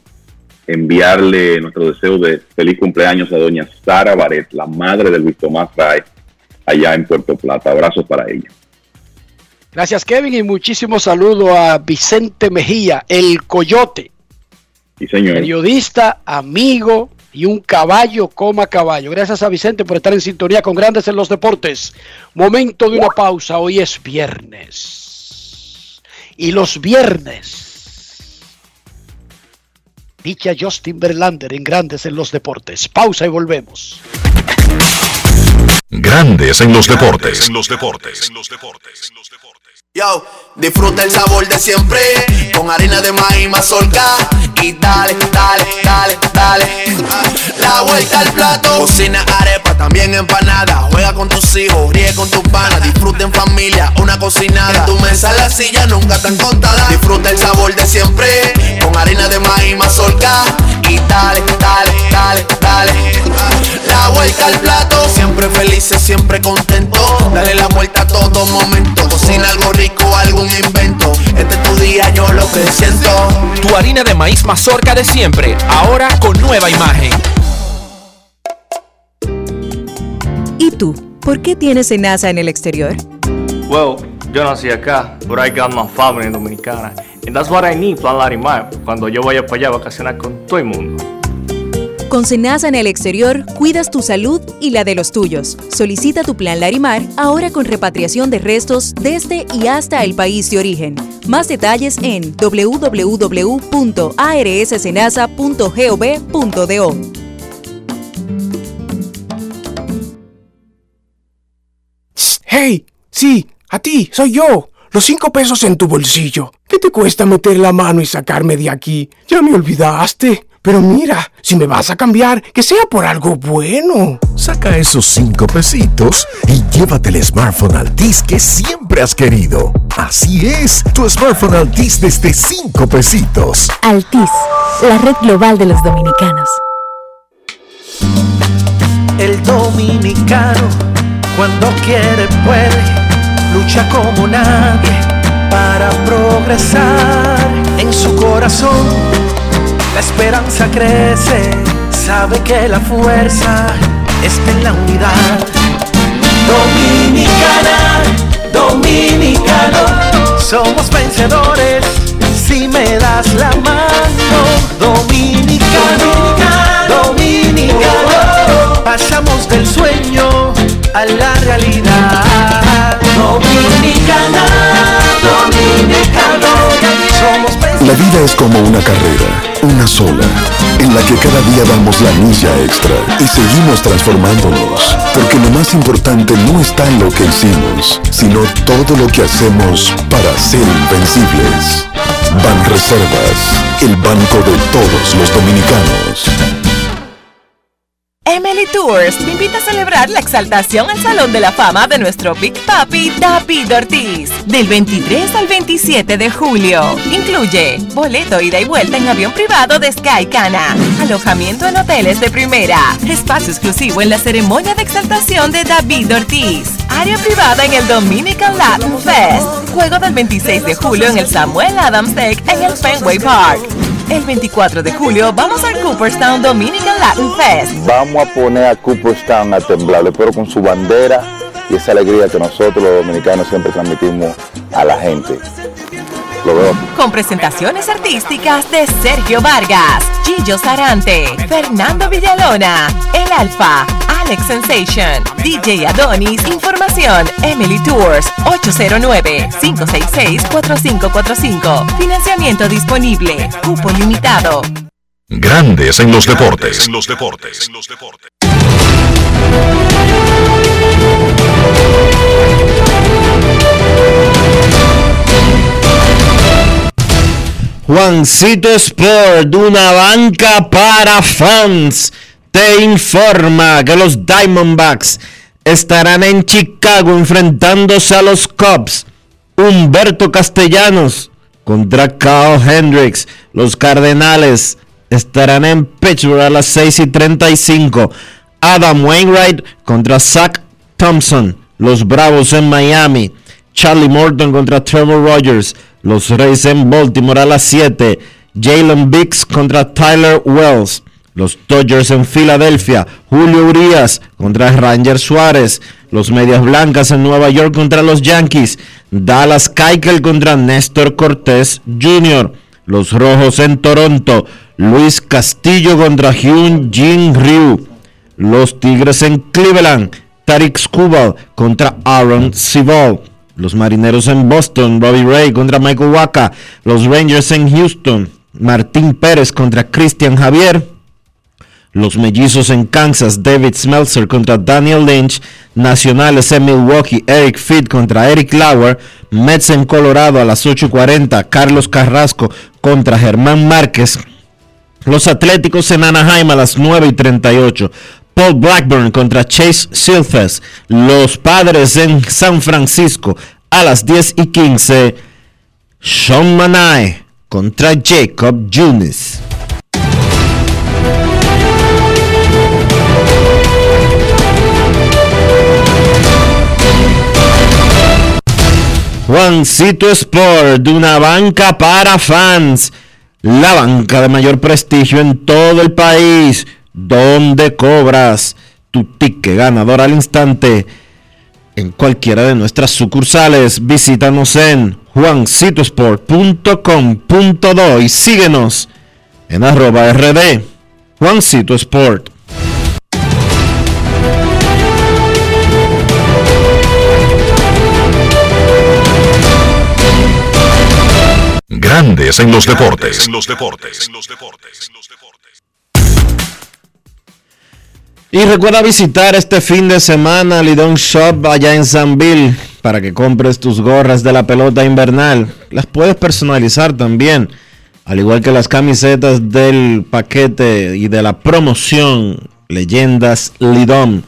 enviarle nuestro deseo de feliz cumpleaños a doña Sara Baret, la madre de Luis Tomás Ray, allá en Puerto Plata. Abrazos para ella.
Gracias, Kevin, y muchísimo saludo a Vicente Mejía, el Coyote,
Sí, señor.
periodista, amigo y un caballo coma caballo. Gracias a Vicente por estar en sintonía con Grandes en los Deportes. Momento de una pausa, hoy es viernes. Y los viernes, dicha Justin Verlander en Grandes en los Deportes. Pausa y volvemos.
Grandes en los deportes. En los deportes.
Yo, disfruta el sabor de siempre con harina de maíz mazorca y dale, dale, dale, dale. La vuelta al plato, cocina arepa, también empanada. Juega con tus hijos, ríe con tus panas, disfruta en familia, una cocinada. En tu mesa la silla nunca tan contada. Disfruta el sabor de siempre con harina de maíz mazorca y dale, dale, dale, dale. La vuelta al plato, siempre felices, siempre contento. Dale la vuelta a todo momento. Cocina algo rico, algún invento. Este es tu día, yo lo que siento.
Tu harina de maíz mazorca de siempre, ahora con nueva imagen.
¿Y tú? ¿Por qué tienes NASA en el exterior?
Well, yo nací acá, but I got my family dominicana. And that's what I need, Plan Larimar, cuando yo vaya para allá a vacacionar con todo el mundo.
Con Senasa en el exterior, cuidas tu salud y la de los tuyos. Solicita tu plan Larimar ahora con repatriación de restos desde y hasta el país de origen. Más detalles en www.arssenasa.gov.do.
Hey, sí, a ti, soy yo. Los cinco pesos en tu bolsillo. ¿Qué te cuesta meter la mano y sacarme de aquí? Ya me olvidaste. Pero mira, si me vas a cambiar, que sea por algo bueno.
Saca esos cinco pesitos y llévate el smartphone Altis que siempre has querido. Así es, tu smartphone Altis desde cinco pesitos.
Altis, la red global de los dominicanos.
El dominicano, cuando quiere, puede, lucha como nadie para progresar en su corazón. La esperanza crece, sabe que la fuerza está en la unidad. Dominicana, dominicano, somos vencedores si me das la mano. Dominicano, dominicano, pasamos del sueño a la realidad. Dominicana, dominicano, somos
La vida es como una carrera, una sola, en la que cada día damos la milla extra y seguimos transformándonos, porque lo más importante no está en lo que hicimos, sino todo lo que hacemos para ser invencibles. Ban Reservas, el banco de todos los dominicanos.
Emily Tours te invita a celebrar la exaltación al Salón de la Fama de nuestro Big Papi David Ortiz del 23 al 27 de julio. Incluye boleto ida y vuelta en avión privado de Sky Cana, alojamiento en hoteles de primera, espacio exclusivo en la ceremonia de exaltación de David Ortiz, área privada en el Dominican Latin Fest, juego del 26 de julio en el Samuel Adams Tech en el Fenway Park. El 24 de julio vamos al Cooperstown Dominican Latin Fest.
Vamos a poner a Cooperstown a temblar, pero con su bandera y esa alegría que nosotros los dominicanos siempre transmitimos a la gente. Lo veo.
Con presentaciones artísticas de Sergio Vargas, Gillo Sarante, Fernando Villalona, El Alfa, Alex Sensation, DJ Adonis, Información, Emily Tours, 809-566-4545. Financiamiento disponible, cupo limitado.
Grandes en los deportes. En los deportes.
Juancito Sport, una banca para fans, te informa que los Diamondbacks estarán en Chicago enfrentándose a los Cubs. Humberto Castellanos contra Kyle Hendricks. Los Cardenales estarán en Pittsburgh a las 6 y 35. Adam Wainwright contra Zach Thompson. Los Bravos en Miami. Charlie Morton contra Trevor Rogers. Los Reyes en Baltimore a las 7. Jalen Biggs contra Tyler Wells. Los Dodgers en Filadelfia. Julio Urias contra Ranger Suárez. Los Medias Blancas en Nueva York contra los Yankees. Dallas Keuchel contra Néstor Cortés Jr. Los Rojos en Toronto. Luis Castillo contra Hyun Jin Ryu. Los Tigres en Cleveland. Tarik Skubal contra Aaron Cibol. Los Marineros en Boston, Robbie Ray contra Michael Waka. Los Rangers en Houston, Martín Pérez contra Christian Javier. Los Mellizos en Kansas, David Smeltzer contra Daniel Lynch. Nacionales en Milwaukee, Eric Fitt contra Eric Lauer. Mets en Colorado a las 8.40, Carlos Carrasco contra Germán Márquez. Los Atléticos en Anaheim a las 9.38. Paul Blackburn contra Chase Silfes. Los padres en San Francisco a las 10 y 15. Sean Manae contra Jacob Yunis. Juancito Sport, de una banca para fans, la banca de mayor prestigio en todo el país donde cobras tu ticket ganador al instante en cualquiera de nuestras sucursales. Visítanos en juancitosport.com.do y síguenos en arroba rd Juancito Sport.
Grandes en los deportes.
En los deportes. En los deportes.
Y recuerda visitar este fin de semana Lidon Shop allá en Sanville para que compres tus gorras de la pelota invernal. Las puedes personalizar también, al igual que las camisetas del paquete y de la promoción Leyendas Lidón.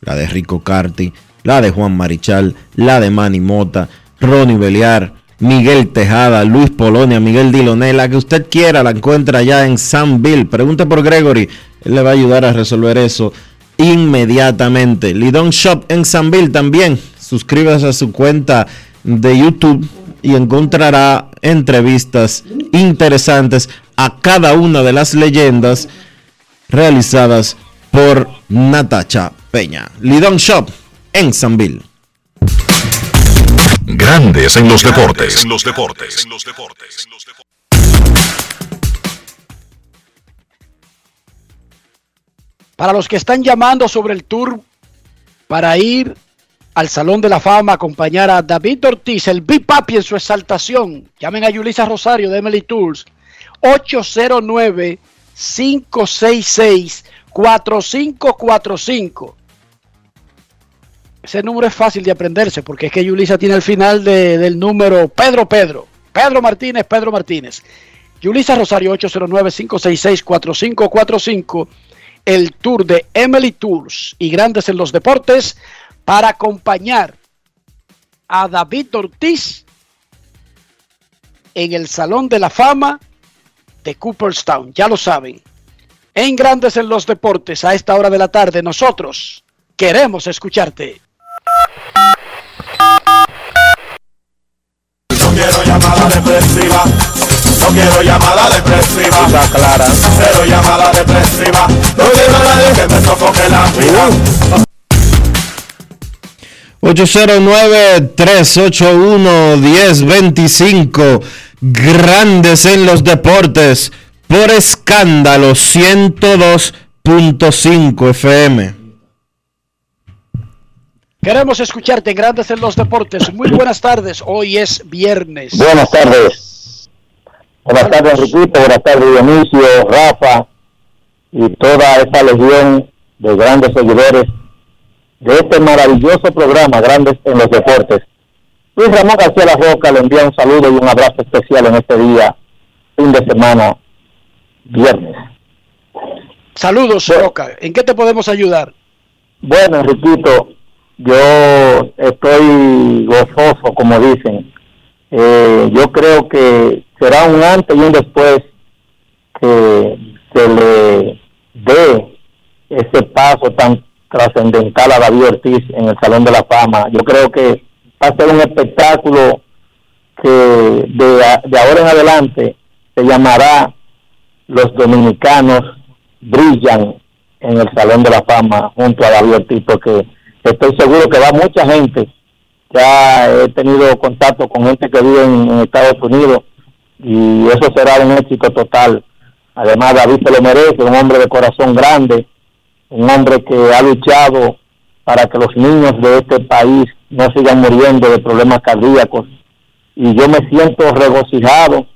La de Rico Carti, la de Juan Marichal, la de Manny Mota, Ronnie Beliar, Miguel Tejada, Luis Polonia, Miguel Diloné, la que usted quiera la encuentra allá en Sanville. Pregunte por Gregory, él le va a ayudar a resolver eso inmediatamente. Lidon Shop en Sanville también. Suscríbase a su cuenta de YouTube y encontrará entrevistas interesantes a cada una de las leyendas realizadas por Natacha Peña. Lidon Shop en Sanville.
Grandes en los deportes.
En los deportes. En los deportes.
Para los que están llamando sobre el tour para ir al Salón de la Fama acompañar a David Ortiz, el Big Papi en su exaltación, llamen a Yulisa Rosario de Emily Tours, 809-566-4545. Ese número es fácil de aprenderse porque es que Yulisa tiene el final de- del número Pedro Pedro. Pedro Martínez, Pedro Martínez. Yulisa Rosario 809-566-4545. El tour de Emily Tours y Grandes en los Deportes para acompañar a David Ortiz en el Salón de la Fama de Cooperstown. Ya lo saben. En Grandes en los Deportes, a esta hora de la tarde, nosotros queremos escucharte.
Quiero. No quiero llamada depresiva. clara. Cero llamada depresiva. No quiero a nadie que me sofoque la vida.
809-381-1025. Grandes en los deportes. Por escándalo 102.5 FM.
Queremos escucharte en Grandes en los Deportes. Muy buenas tardes. Hoy es viernes.
Buenas tardes. Buenas tardes, Enriquito. Buenas tardes, Dionisio, Rafa y toda esa legión de grandes seguidores de este maravilloso programa, Grandes en los Deportes. Luis Ramón García La Roca le envía un saludo y un abrazo especial en este día, fin de semana, viernes.
Saludos, Roca. ¿En qué te podemos ayudar?
Bueno, Enriquito, yo estoy gozoso, como dicen. Eh, yo creo que será un antes y un después que se le dé ese paso tan trascendental a David Ortiz en el Salón de la Fama. Yo creo que va a ser un espectáculo que de, de ahora en adelante se llamará Los Dominicanos Brillan en el Salón de la Fama junto a David Ortiz, porque estoy seguro que va mucha gente. Ya he tenido contacto con gente que vive en, Estados Unidos y eso será un éxito total. Además, David se lo merece, un hombre de corazón grande, un hombre que ha luchado para que los niños de este país no sigan muriendo de problemas cardíacos. Y yo me siento regocijado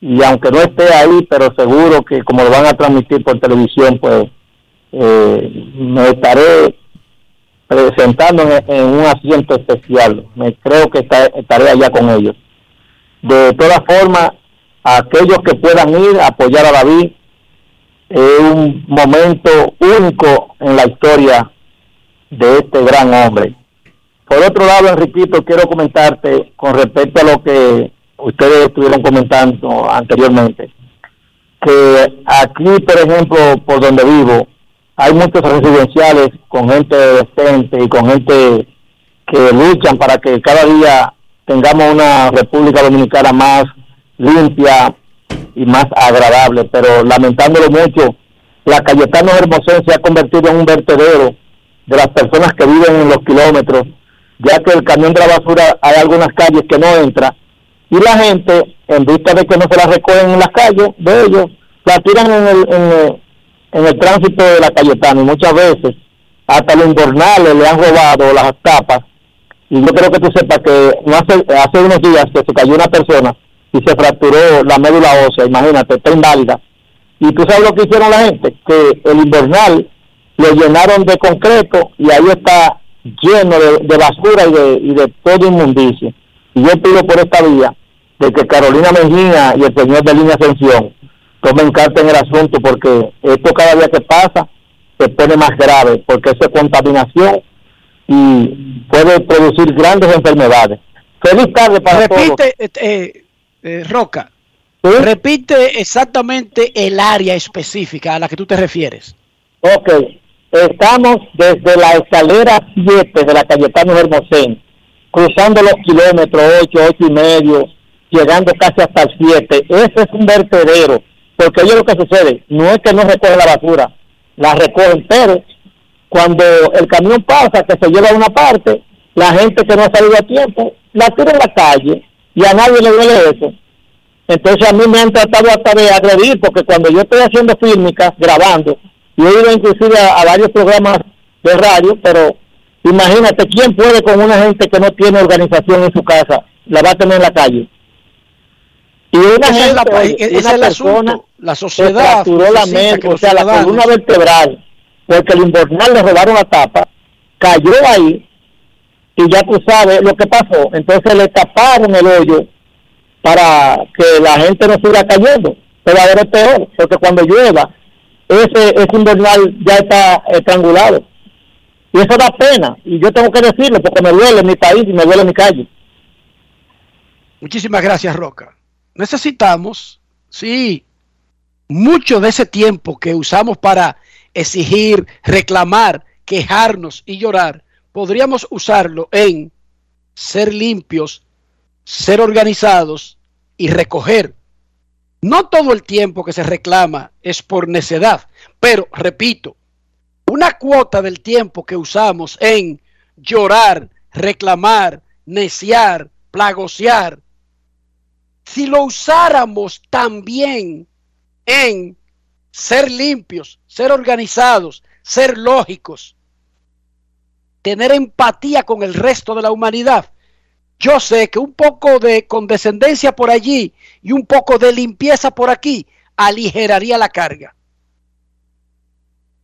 y aunque no esté ahí, pero seguro que como lo van a transmitir por televisión, pues eh, me estaré presentando en, en un asiento especial. Me creo que esta- estaré allá con ellos. De todas formas, aquellos que puedan ir a apoyar a David, es un momento único en la historia de este gran hombre. Por otro lado, Enriquito, quiero comentarte con respecto a lo que ustedes estuvieron comentando anteriormente, que aquí, por ejemplo, por donde vivo, hay muchos residenciales con gente decente y con gente que luchan para que cada día tengamos una República Dominicana más limpia y más agradable, pero lamentándolo mucho, la Cayetano Hermosén se ha convertido en un vertedero de las personas que viven en los kilómetros, ya que el camión de la basura hay algunas calles que no entra y la gente, en vista de que no se la recogen en las calles de ellos, la tiran en el, en el, en el tránsito de la Cayetano y muchas veces hasta los invernales le han robado las tapas y yo creo que tú sepas que hace, hace unos días que se cayó una persona y se fracturó la médula ósea, imagínate, está inválida. Y tú sabes lo que hicieron la gente, que el invernal lo llenaron de concreto y ahí está lleno de, basura y de, y de todo inmundicia. Y yo pido por esta vía de que Carolina Mejía y el señor de Línea Ascensión tomen carta en el asunto porque esto cada día que pasa se pone más grave porque es contaminación y puede producir grandes enfermedades. Feliz tarde para
Repite, eh, eh, Roca, repite exactamente el área específica a la que tú te refieres.
Ok, estamos desde la escalera 7 de la Cayetano Hermosén, cruzando los kilómetros 8, 8 y medio, llegando casi hasta el 7. Ese es un vertedero, porque es lo que sucede, no es que no recoge la basura, la recogen, pero cuando el camión pasa, que se lleva a una parte, la gente que no ha salido a tiempo, la tira en la calle y a nadie le duele eso. Entonces a mí me han tratado hasta de agredir, porque cuando yo estoy haciendo fílmicas, grabando, yo he ido inclusive a, varios programas de radio, pero imagínate, ¿quién puede con una gente que no tiene organización en su casa? La va a tener en la calle. Y una gente,
la, una persona, la sociedad,
fracturó la mente, o sea, la columna vertebral, porque el invernal le robaron la tapa, cayó ahí, y ya tú sabes lo que pasó. Entonces le taparon el hoyo para que la gente no siga cayendo. Pero ahora es peor, porque cuando llueva, ese, ese invernal ya está estrangulado. Y eso da pena, y yo tengo que decirlo, porque me duele mi país y me duele mi calle.
Muchísimas gracias, Roca. Necesitamos, sí, mucho de ese tiempo que usamos para exigir, reclamar, quejarnos y llorar, podríamos usarlo en ser limpios, ser organizados y recoger. No todo el tiempo que se reclama es por necedad, pero repito, una cuota del tiempo que usamos en llorar, reclamar, neciar, plagosear, si lo usáramos también en ser limpios, ser organizados, ser lógicos, tener empatía con el resto de la humanidad, yo sé que un poco de condescendencia por allí y un poco de limpieza por aquí aligeraría la carga.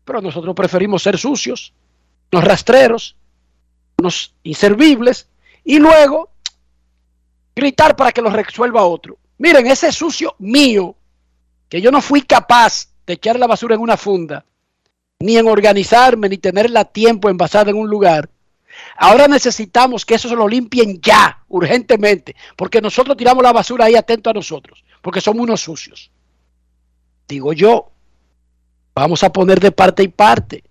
Pero nosotros preferimos ser sucios, los rastreros, los inservibles y luego gritar para que lo resuelva otro. Miren, ese sucio mío, que yo no fui capaz de echar la basura en una funda, ni en organizarme, ni tenerla tiempo envasada en un lugar. Ahora necesitamos que eso se lo limpien ya, urgentemente, porque nosotros tiramos la basura ahí atento a nosotros, porque somos unos sucios. Digo yo, vamos a poner de parte y parte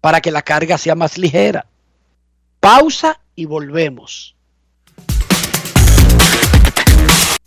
para que la carga sea más ligera. Pausa y volvemos.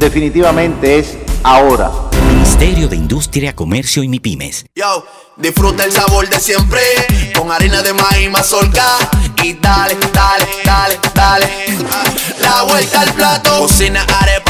definitivamente es ahora.
Ministerio de Industria, Comercio y MIPIMES.
Yo, disfruta el sabor de siempre con harina de maíz mazorca y dale, dale, dale, dale. La vuelta al plato, cocina arepa,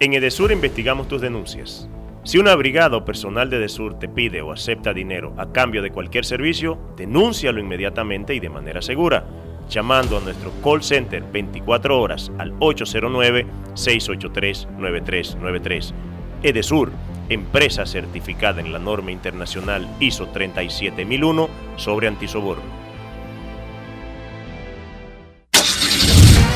En Edesur investigamos tus denuncias. Si una brigada o personal de Edesur te pide o acepta dinero a cambio de cualquier servicio, denúncialo inmediatamente y de manera segura, llamando a nuestro call center 24 horas al 809-683-9393. Edesur, empresa certificada en la norma internacional ISO 37001 sobre antisoborno.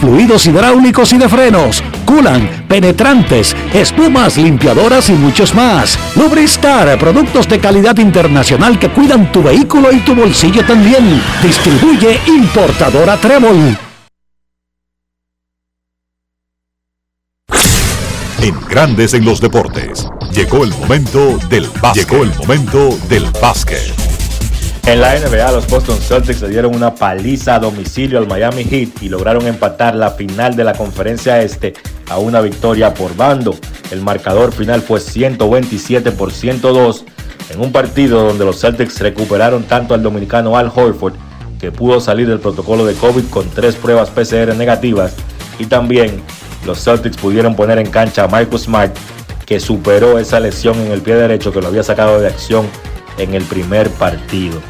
fluidos hidráulicos y de frenos, culan, penetrantes, espumas, limpiadoras y muchos más. Lubristar, productos de calidad internacional que cuidan tu vehículo y tu bolsillo también. Distribuye importadora Trébol.
En Grandes en los Deportes, llegó el momento del básquet. Llegó el momento del básquet.
En la NBA, los Boston Celtics le dieron una paliza a domicilio al Miami Heat y lograron empatar la final de la conferencia este a una victoria por bando. El marcador final fue 127 por 102 en un partido donde los Celtics recuperaron tanto al dominicano Al Horford, que pudo salir del protocolo de COVID con tres pruebas PCR negativas, y también los Celtics pudieron poner en cancha a Marcus Smart, que superó esa lesión en el pie derecho que lo había sacado de acción en el primer partido.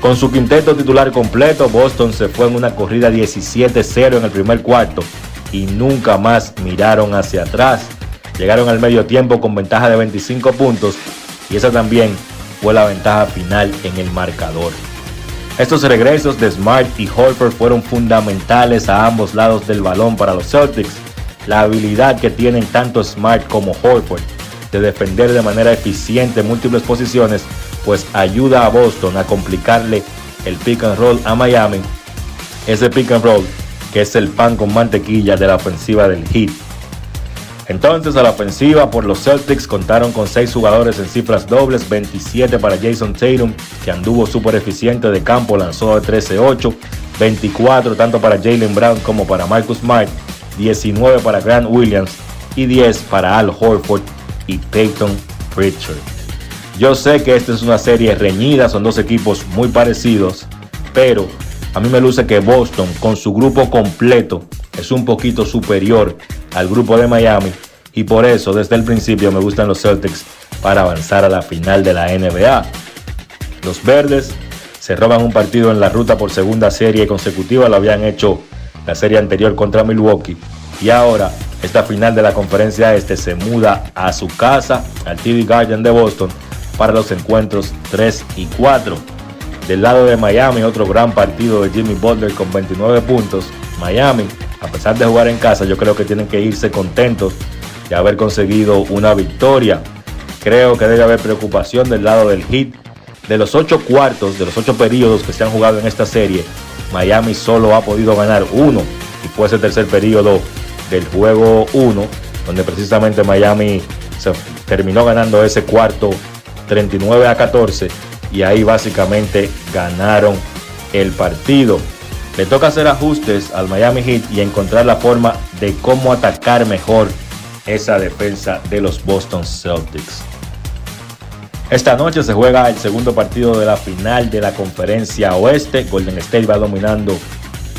Con su quinteto titular completo, Boston se fue en una corrida 17-0 en el primer cuarto y nunca más miraron hacia atrás. Llegaron al medio tiempo con ventaja de 25 puntos y esa también fue la ventaja final en el marcador. Estos regresos de Smart y Holford fueron fundamentales a ambos lados del balón para los Celtics. La habilidad que tienen tanto Smart como Holford de defender de manera eficiente múltiples posiciones, pues ayuda a Boston a complicarle el pick and roll a Miami. Ese pick and roll que es el pan con mantequilla de la ofensiva del Heat. Entonces a la ofensiva por los Celtics contaron con 6 jugadores en cifras dobles, 27 para Jason Tatum, que anduvo súper eficiente de campo, lanzó de 13-8, 24 tanto para Jalen Brown como para Marcus Smart, 19 para Grant Williams y 10 para Al Horford y Peyton Pritchard. Yo sé que esta es una serie reñida, son dos equipos muy parecidos, pero a mí me luce que Boston con su grupo completo es un poquito superior al grupo de Miami y por eso desde el principio me gustan los Celtics para avanzar a la final de la NBA. Los verdes se roban un partido en la ruta por segunda serie consecutiva, lo habían hecho la serie anterior contra Milwaukee y ahora esta final de la conferencia este se muda a su casa, al TV Garden de Boston, para los encuentros 3 y 4. Del lado de Miami, otro gran partido de Jimmy Butler con 29 puntos. Miami, a pesar de jugar en casa, yo creo que tienen que irse contentos de haber conseguido una victoria. Creo que debe haber preocupación del lado del Heat. De los 8 cuartos, de los 8 periodos que se han jugado en esta serie, Miami solo ha podido ganar uno y fue ese tercer periodo del juego 1, donde precisamente Miami terminó ganando ese cuarto 39 a 14 y ahí básicamente ganaron el partido. Le toca hacer ajustes al Miami Heat y encontrar la forma de cómo atacar mejor esa defensa de los Boston Celtics. Esta noche se juega el segundo partido de la final de la conferencia oeste. Golden State va dominando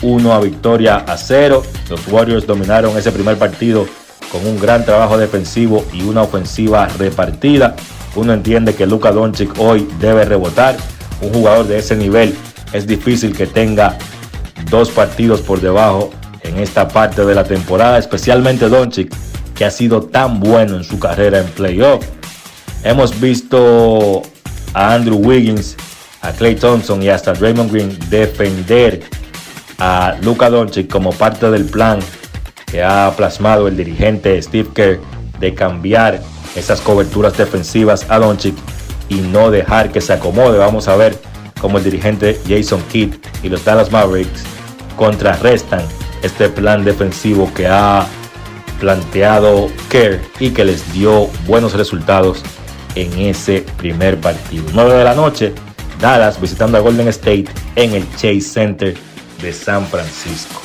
1 a victoria a 0. Los Warriors dominaron ese primer partido con un gran trabajo defensivo y una ofensiva repartida. Uno entiende que Luka Doncic hoy debe rebotar. Un jugador de ese nivel es difícil que tenga dos partidos por debajo en esta parte de la temporada, especialmente Doncic, que ha sido tan bueno en su carrera en playoff. Hemos visto a Andrew Wiggins, a Clay Thompson y hasta Draymond Green defender a Luka Doncic como parte del plan que ha plasmado el dirigente Steve Kerr de cambiar esas coberturas defensivas a Doncic y no dejar que se acomode. Vamos a ver cómo el dirigente Jason Kidd y los Dallas Mavericks contrarrestan este plan defensivo que ha planteado Kerr y que les dio buenos resultados en ese primer partido. 9 de la noche, Dallas visitando a Golden State en el Chase Center de San Francisco.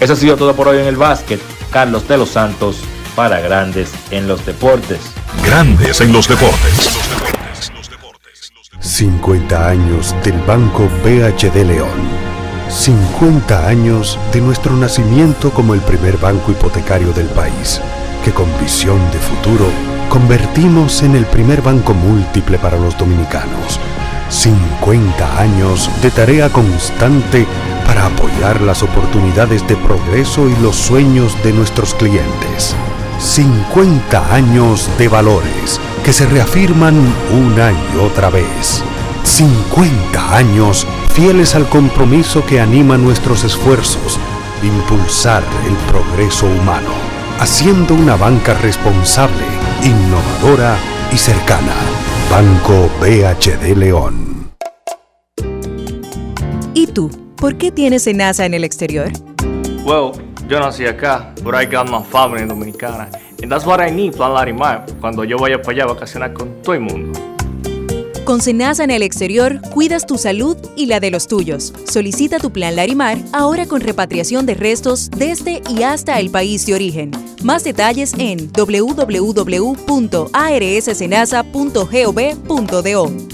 Eso ha sido todo por hoy en el básquet. Carlos de los Santos para Grandes en los Deportes.
Grandes en los Deportes.
50 años del Banco BHD León. 50 años de nuestro nacimiento como el primer banco hipotecario del país, que con visión de futuro convertimos en el primer banco múltiple para los dominicanos. 50 años de tarea constante para apoyar las oportunidades de progreso y los sueños de nuestros clientes. 50 años de valores que se reafirman una y otra vez. 50 años fieles al compromiso que anima nuestros esfuerzos, impulsar el progreso humano, haciendo una banca responsable, innovadora y cercana. Banco BHD León.
¿Y tú? ¿Por qué tienes NASA en el exterior?
Well, yo nací acá, but I got my family dominicana. And that's what I need, Plan Larimar, cuando yo vaya para allá a vacacionar con todo el mundo.
Con Senasa en el exterior, cuidas tu salud y la de los tuyos. Solicita tu plan Larimar ahora con repatriación de restos desde y hasta el país de origen. Más detalles en www.arssenasa.gov.do.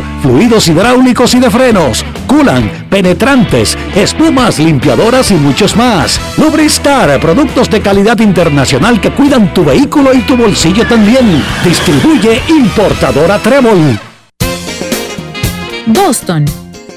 fluidos hidráulicos y de frenos, culan, penetrantes, espumas, limpiadoras y muchos más. Lubristar, productos de calidad internacional que cuidan tu vehículo y tu bolsillo también. Distribuye importadora Trébol.
Boston,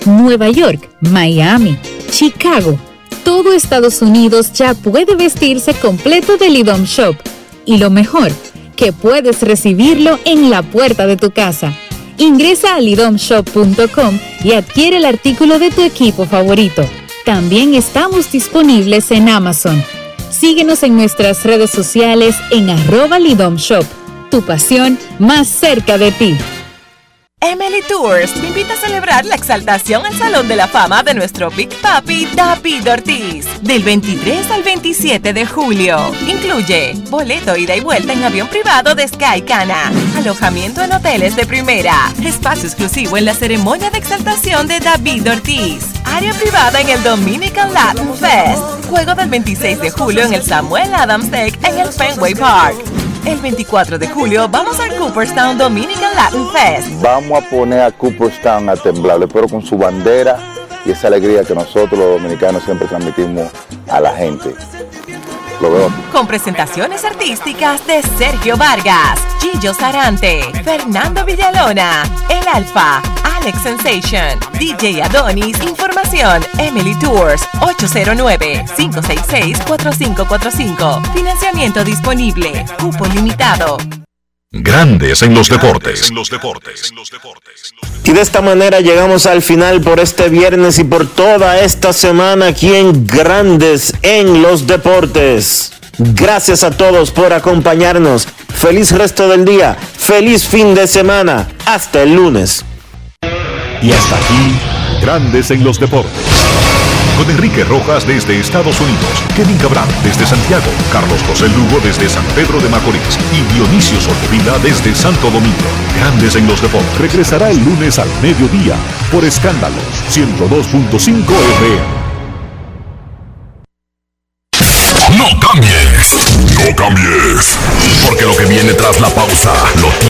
Nueva York, Miami, Chicago. Todo Estados Unidos ya puede vestirse completo del IDOM Shop. Y lo mejor, que puedes recibirlo en la puerta de tu casa. Ingresa a lidomshop.com y adquiere el artículo de tu equipo favorito. También estamos disponibles en Amazon. Síguenos en nuestras redes sociales en arroba lidomshop. Tu pasión más cerca de ti.
Emily Tours invita a celebrar la exaltación al Salón de la Fama de nuestro Big Papi David Ortiz del 23 al 27 de julio. Incluye boleto ida y vuelta en avión privado de Sky Cana, alojamiento en hoteles de primera, espacio exclusivo en la ceremonia de exaltación de David Ortiz, área privada en el Dominican Latin Fest, juego del 26 de julio en el Samuel Adams Deck en el Fenway Park. El 24 de julio vamos al Cooperstown Dominican Latin Fest.
Vamos a poner a Cooperstown a temblar, pero con su bandera y esa alegría que nosotros los dominicanos siempre transmitimos a la gente. Lo veo.
Con presentaciones artísticas de Sergio Vargas, Gillo Sarante, Fernando Villalona, El Alfa, Alex Sensation, DJ Adonis, Información, Emily Tours, 809-566-4545. Financiamiento disponible, cupo limitado.
Grandes en los deportes.
Y de esta manera llegamos al final por este viernes y por toda esta semana aquí en Grandes en los Deportes. Gracias a todos por acompañarnos. Feliz resto del día. Feliz fin de semana. Hasta el lunes.
Y hasta aquí, Grandes en los Deportes. Con Enrique Rojas desde Estados Unidos, Kevin Cabral desde Santiago, Carlos José Lugo desde San Pedro de Macorís y Dionisio Solterida desde Santo Domingo. Grandes en los Deportes. Regresará el lunes al mediodía por Escándalo 102.5 FM.
No cambies, no cambies, porque lo que viene tras la pausa lo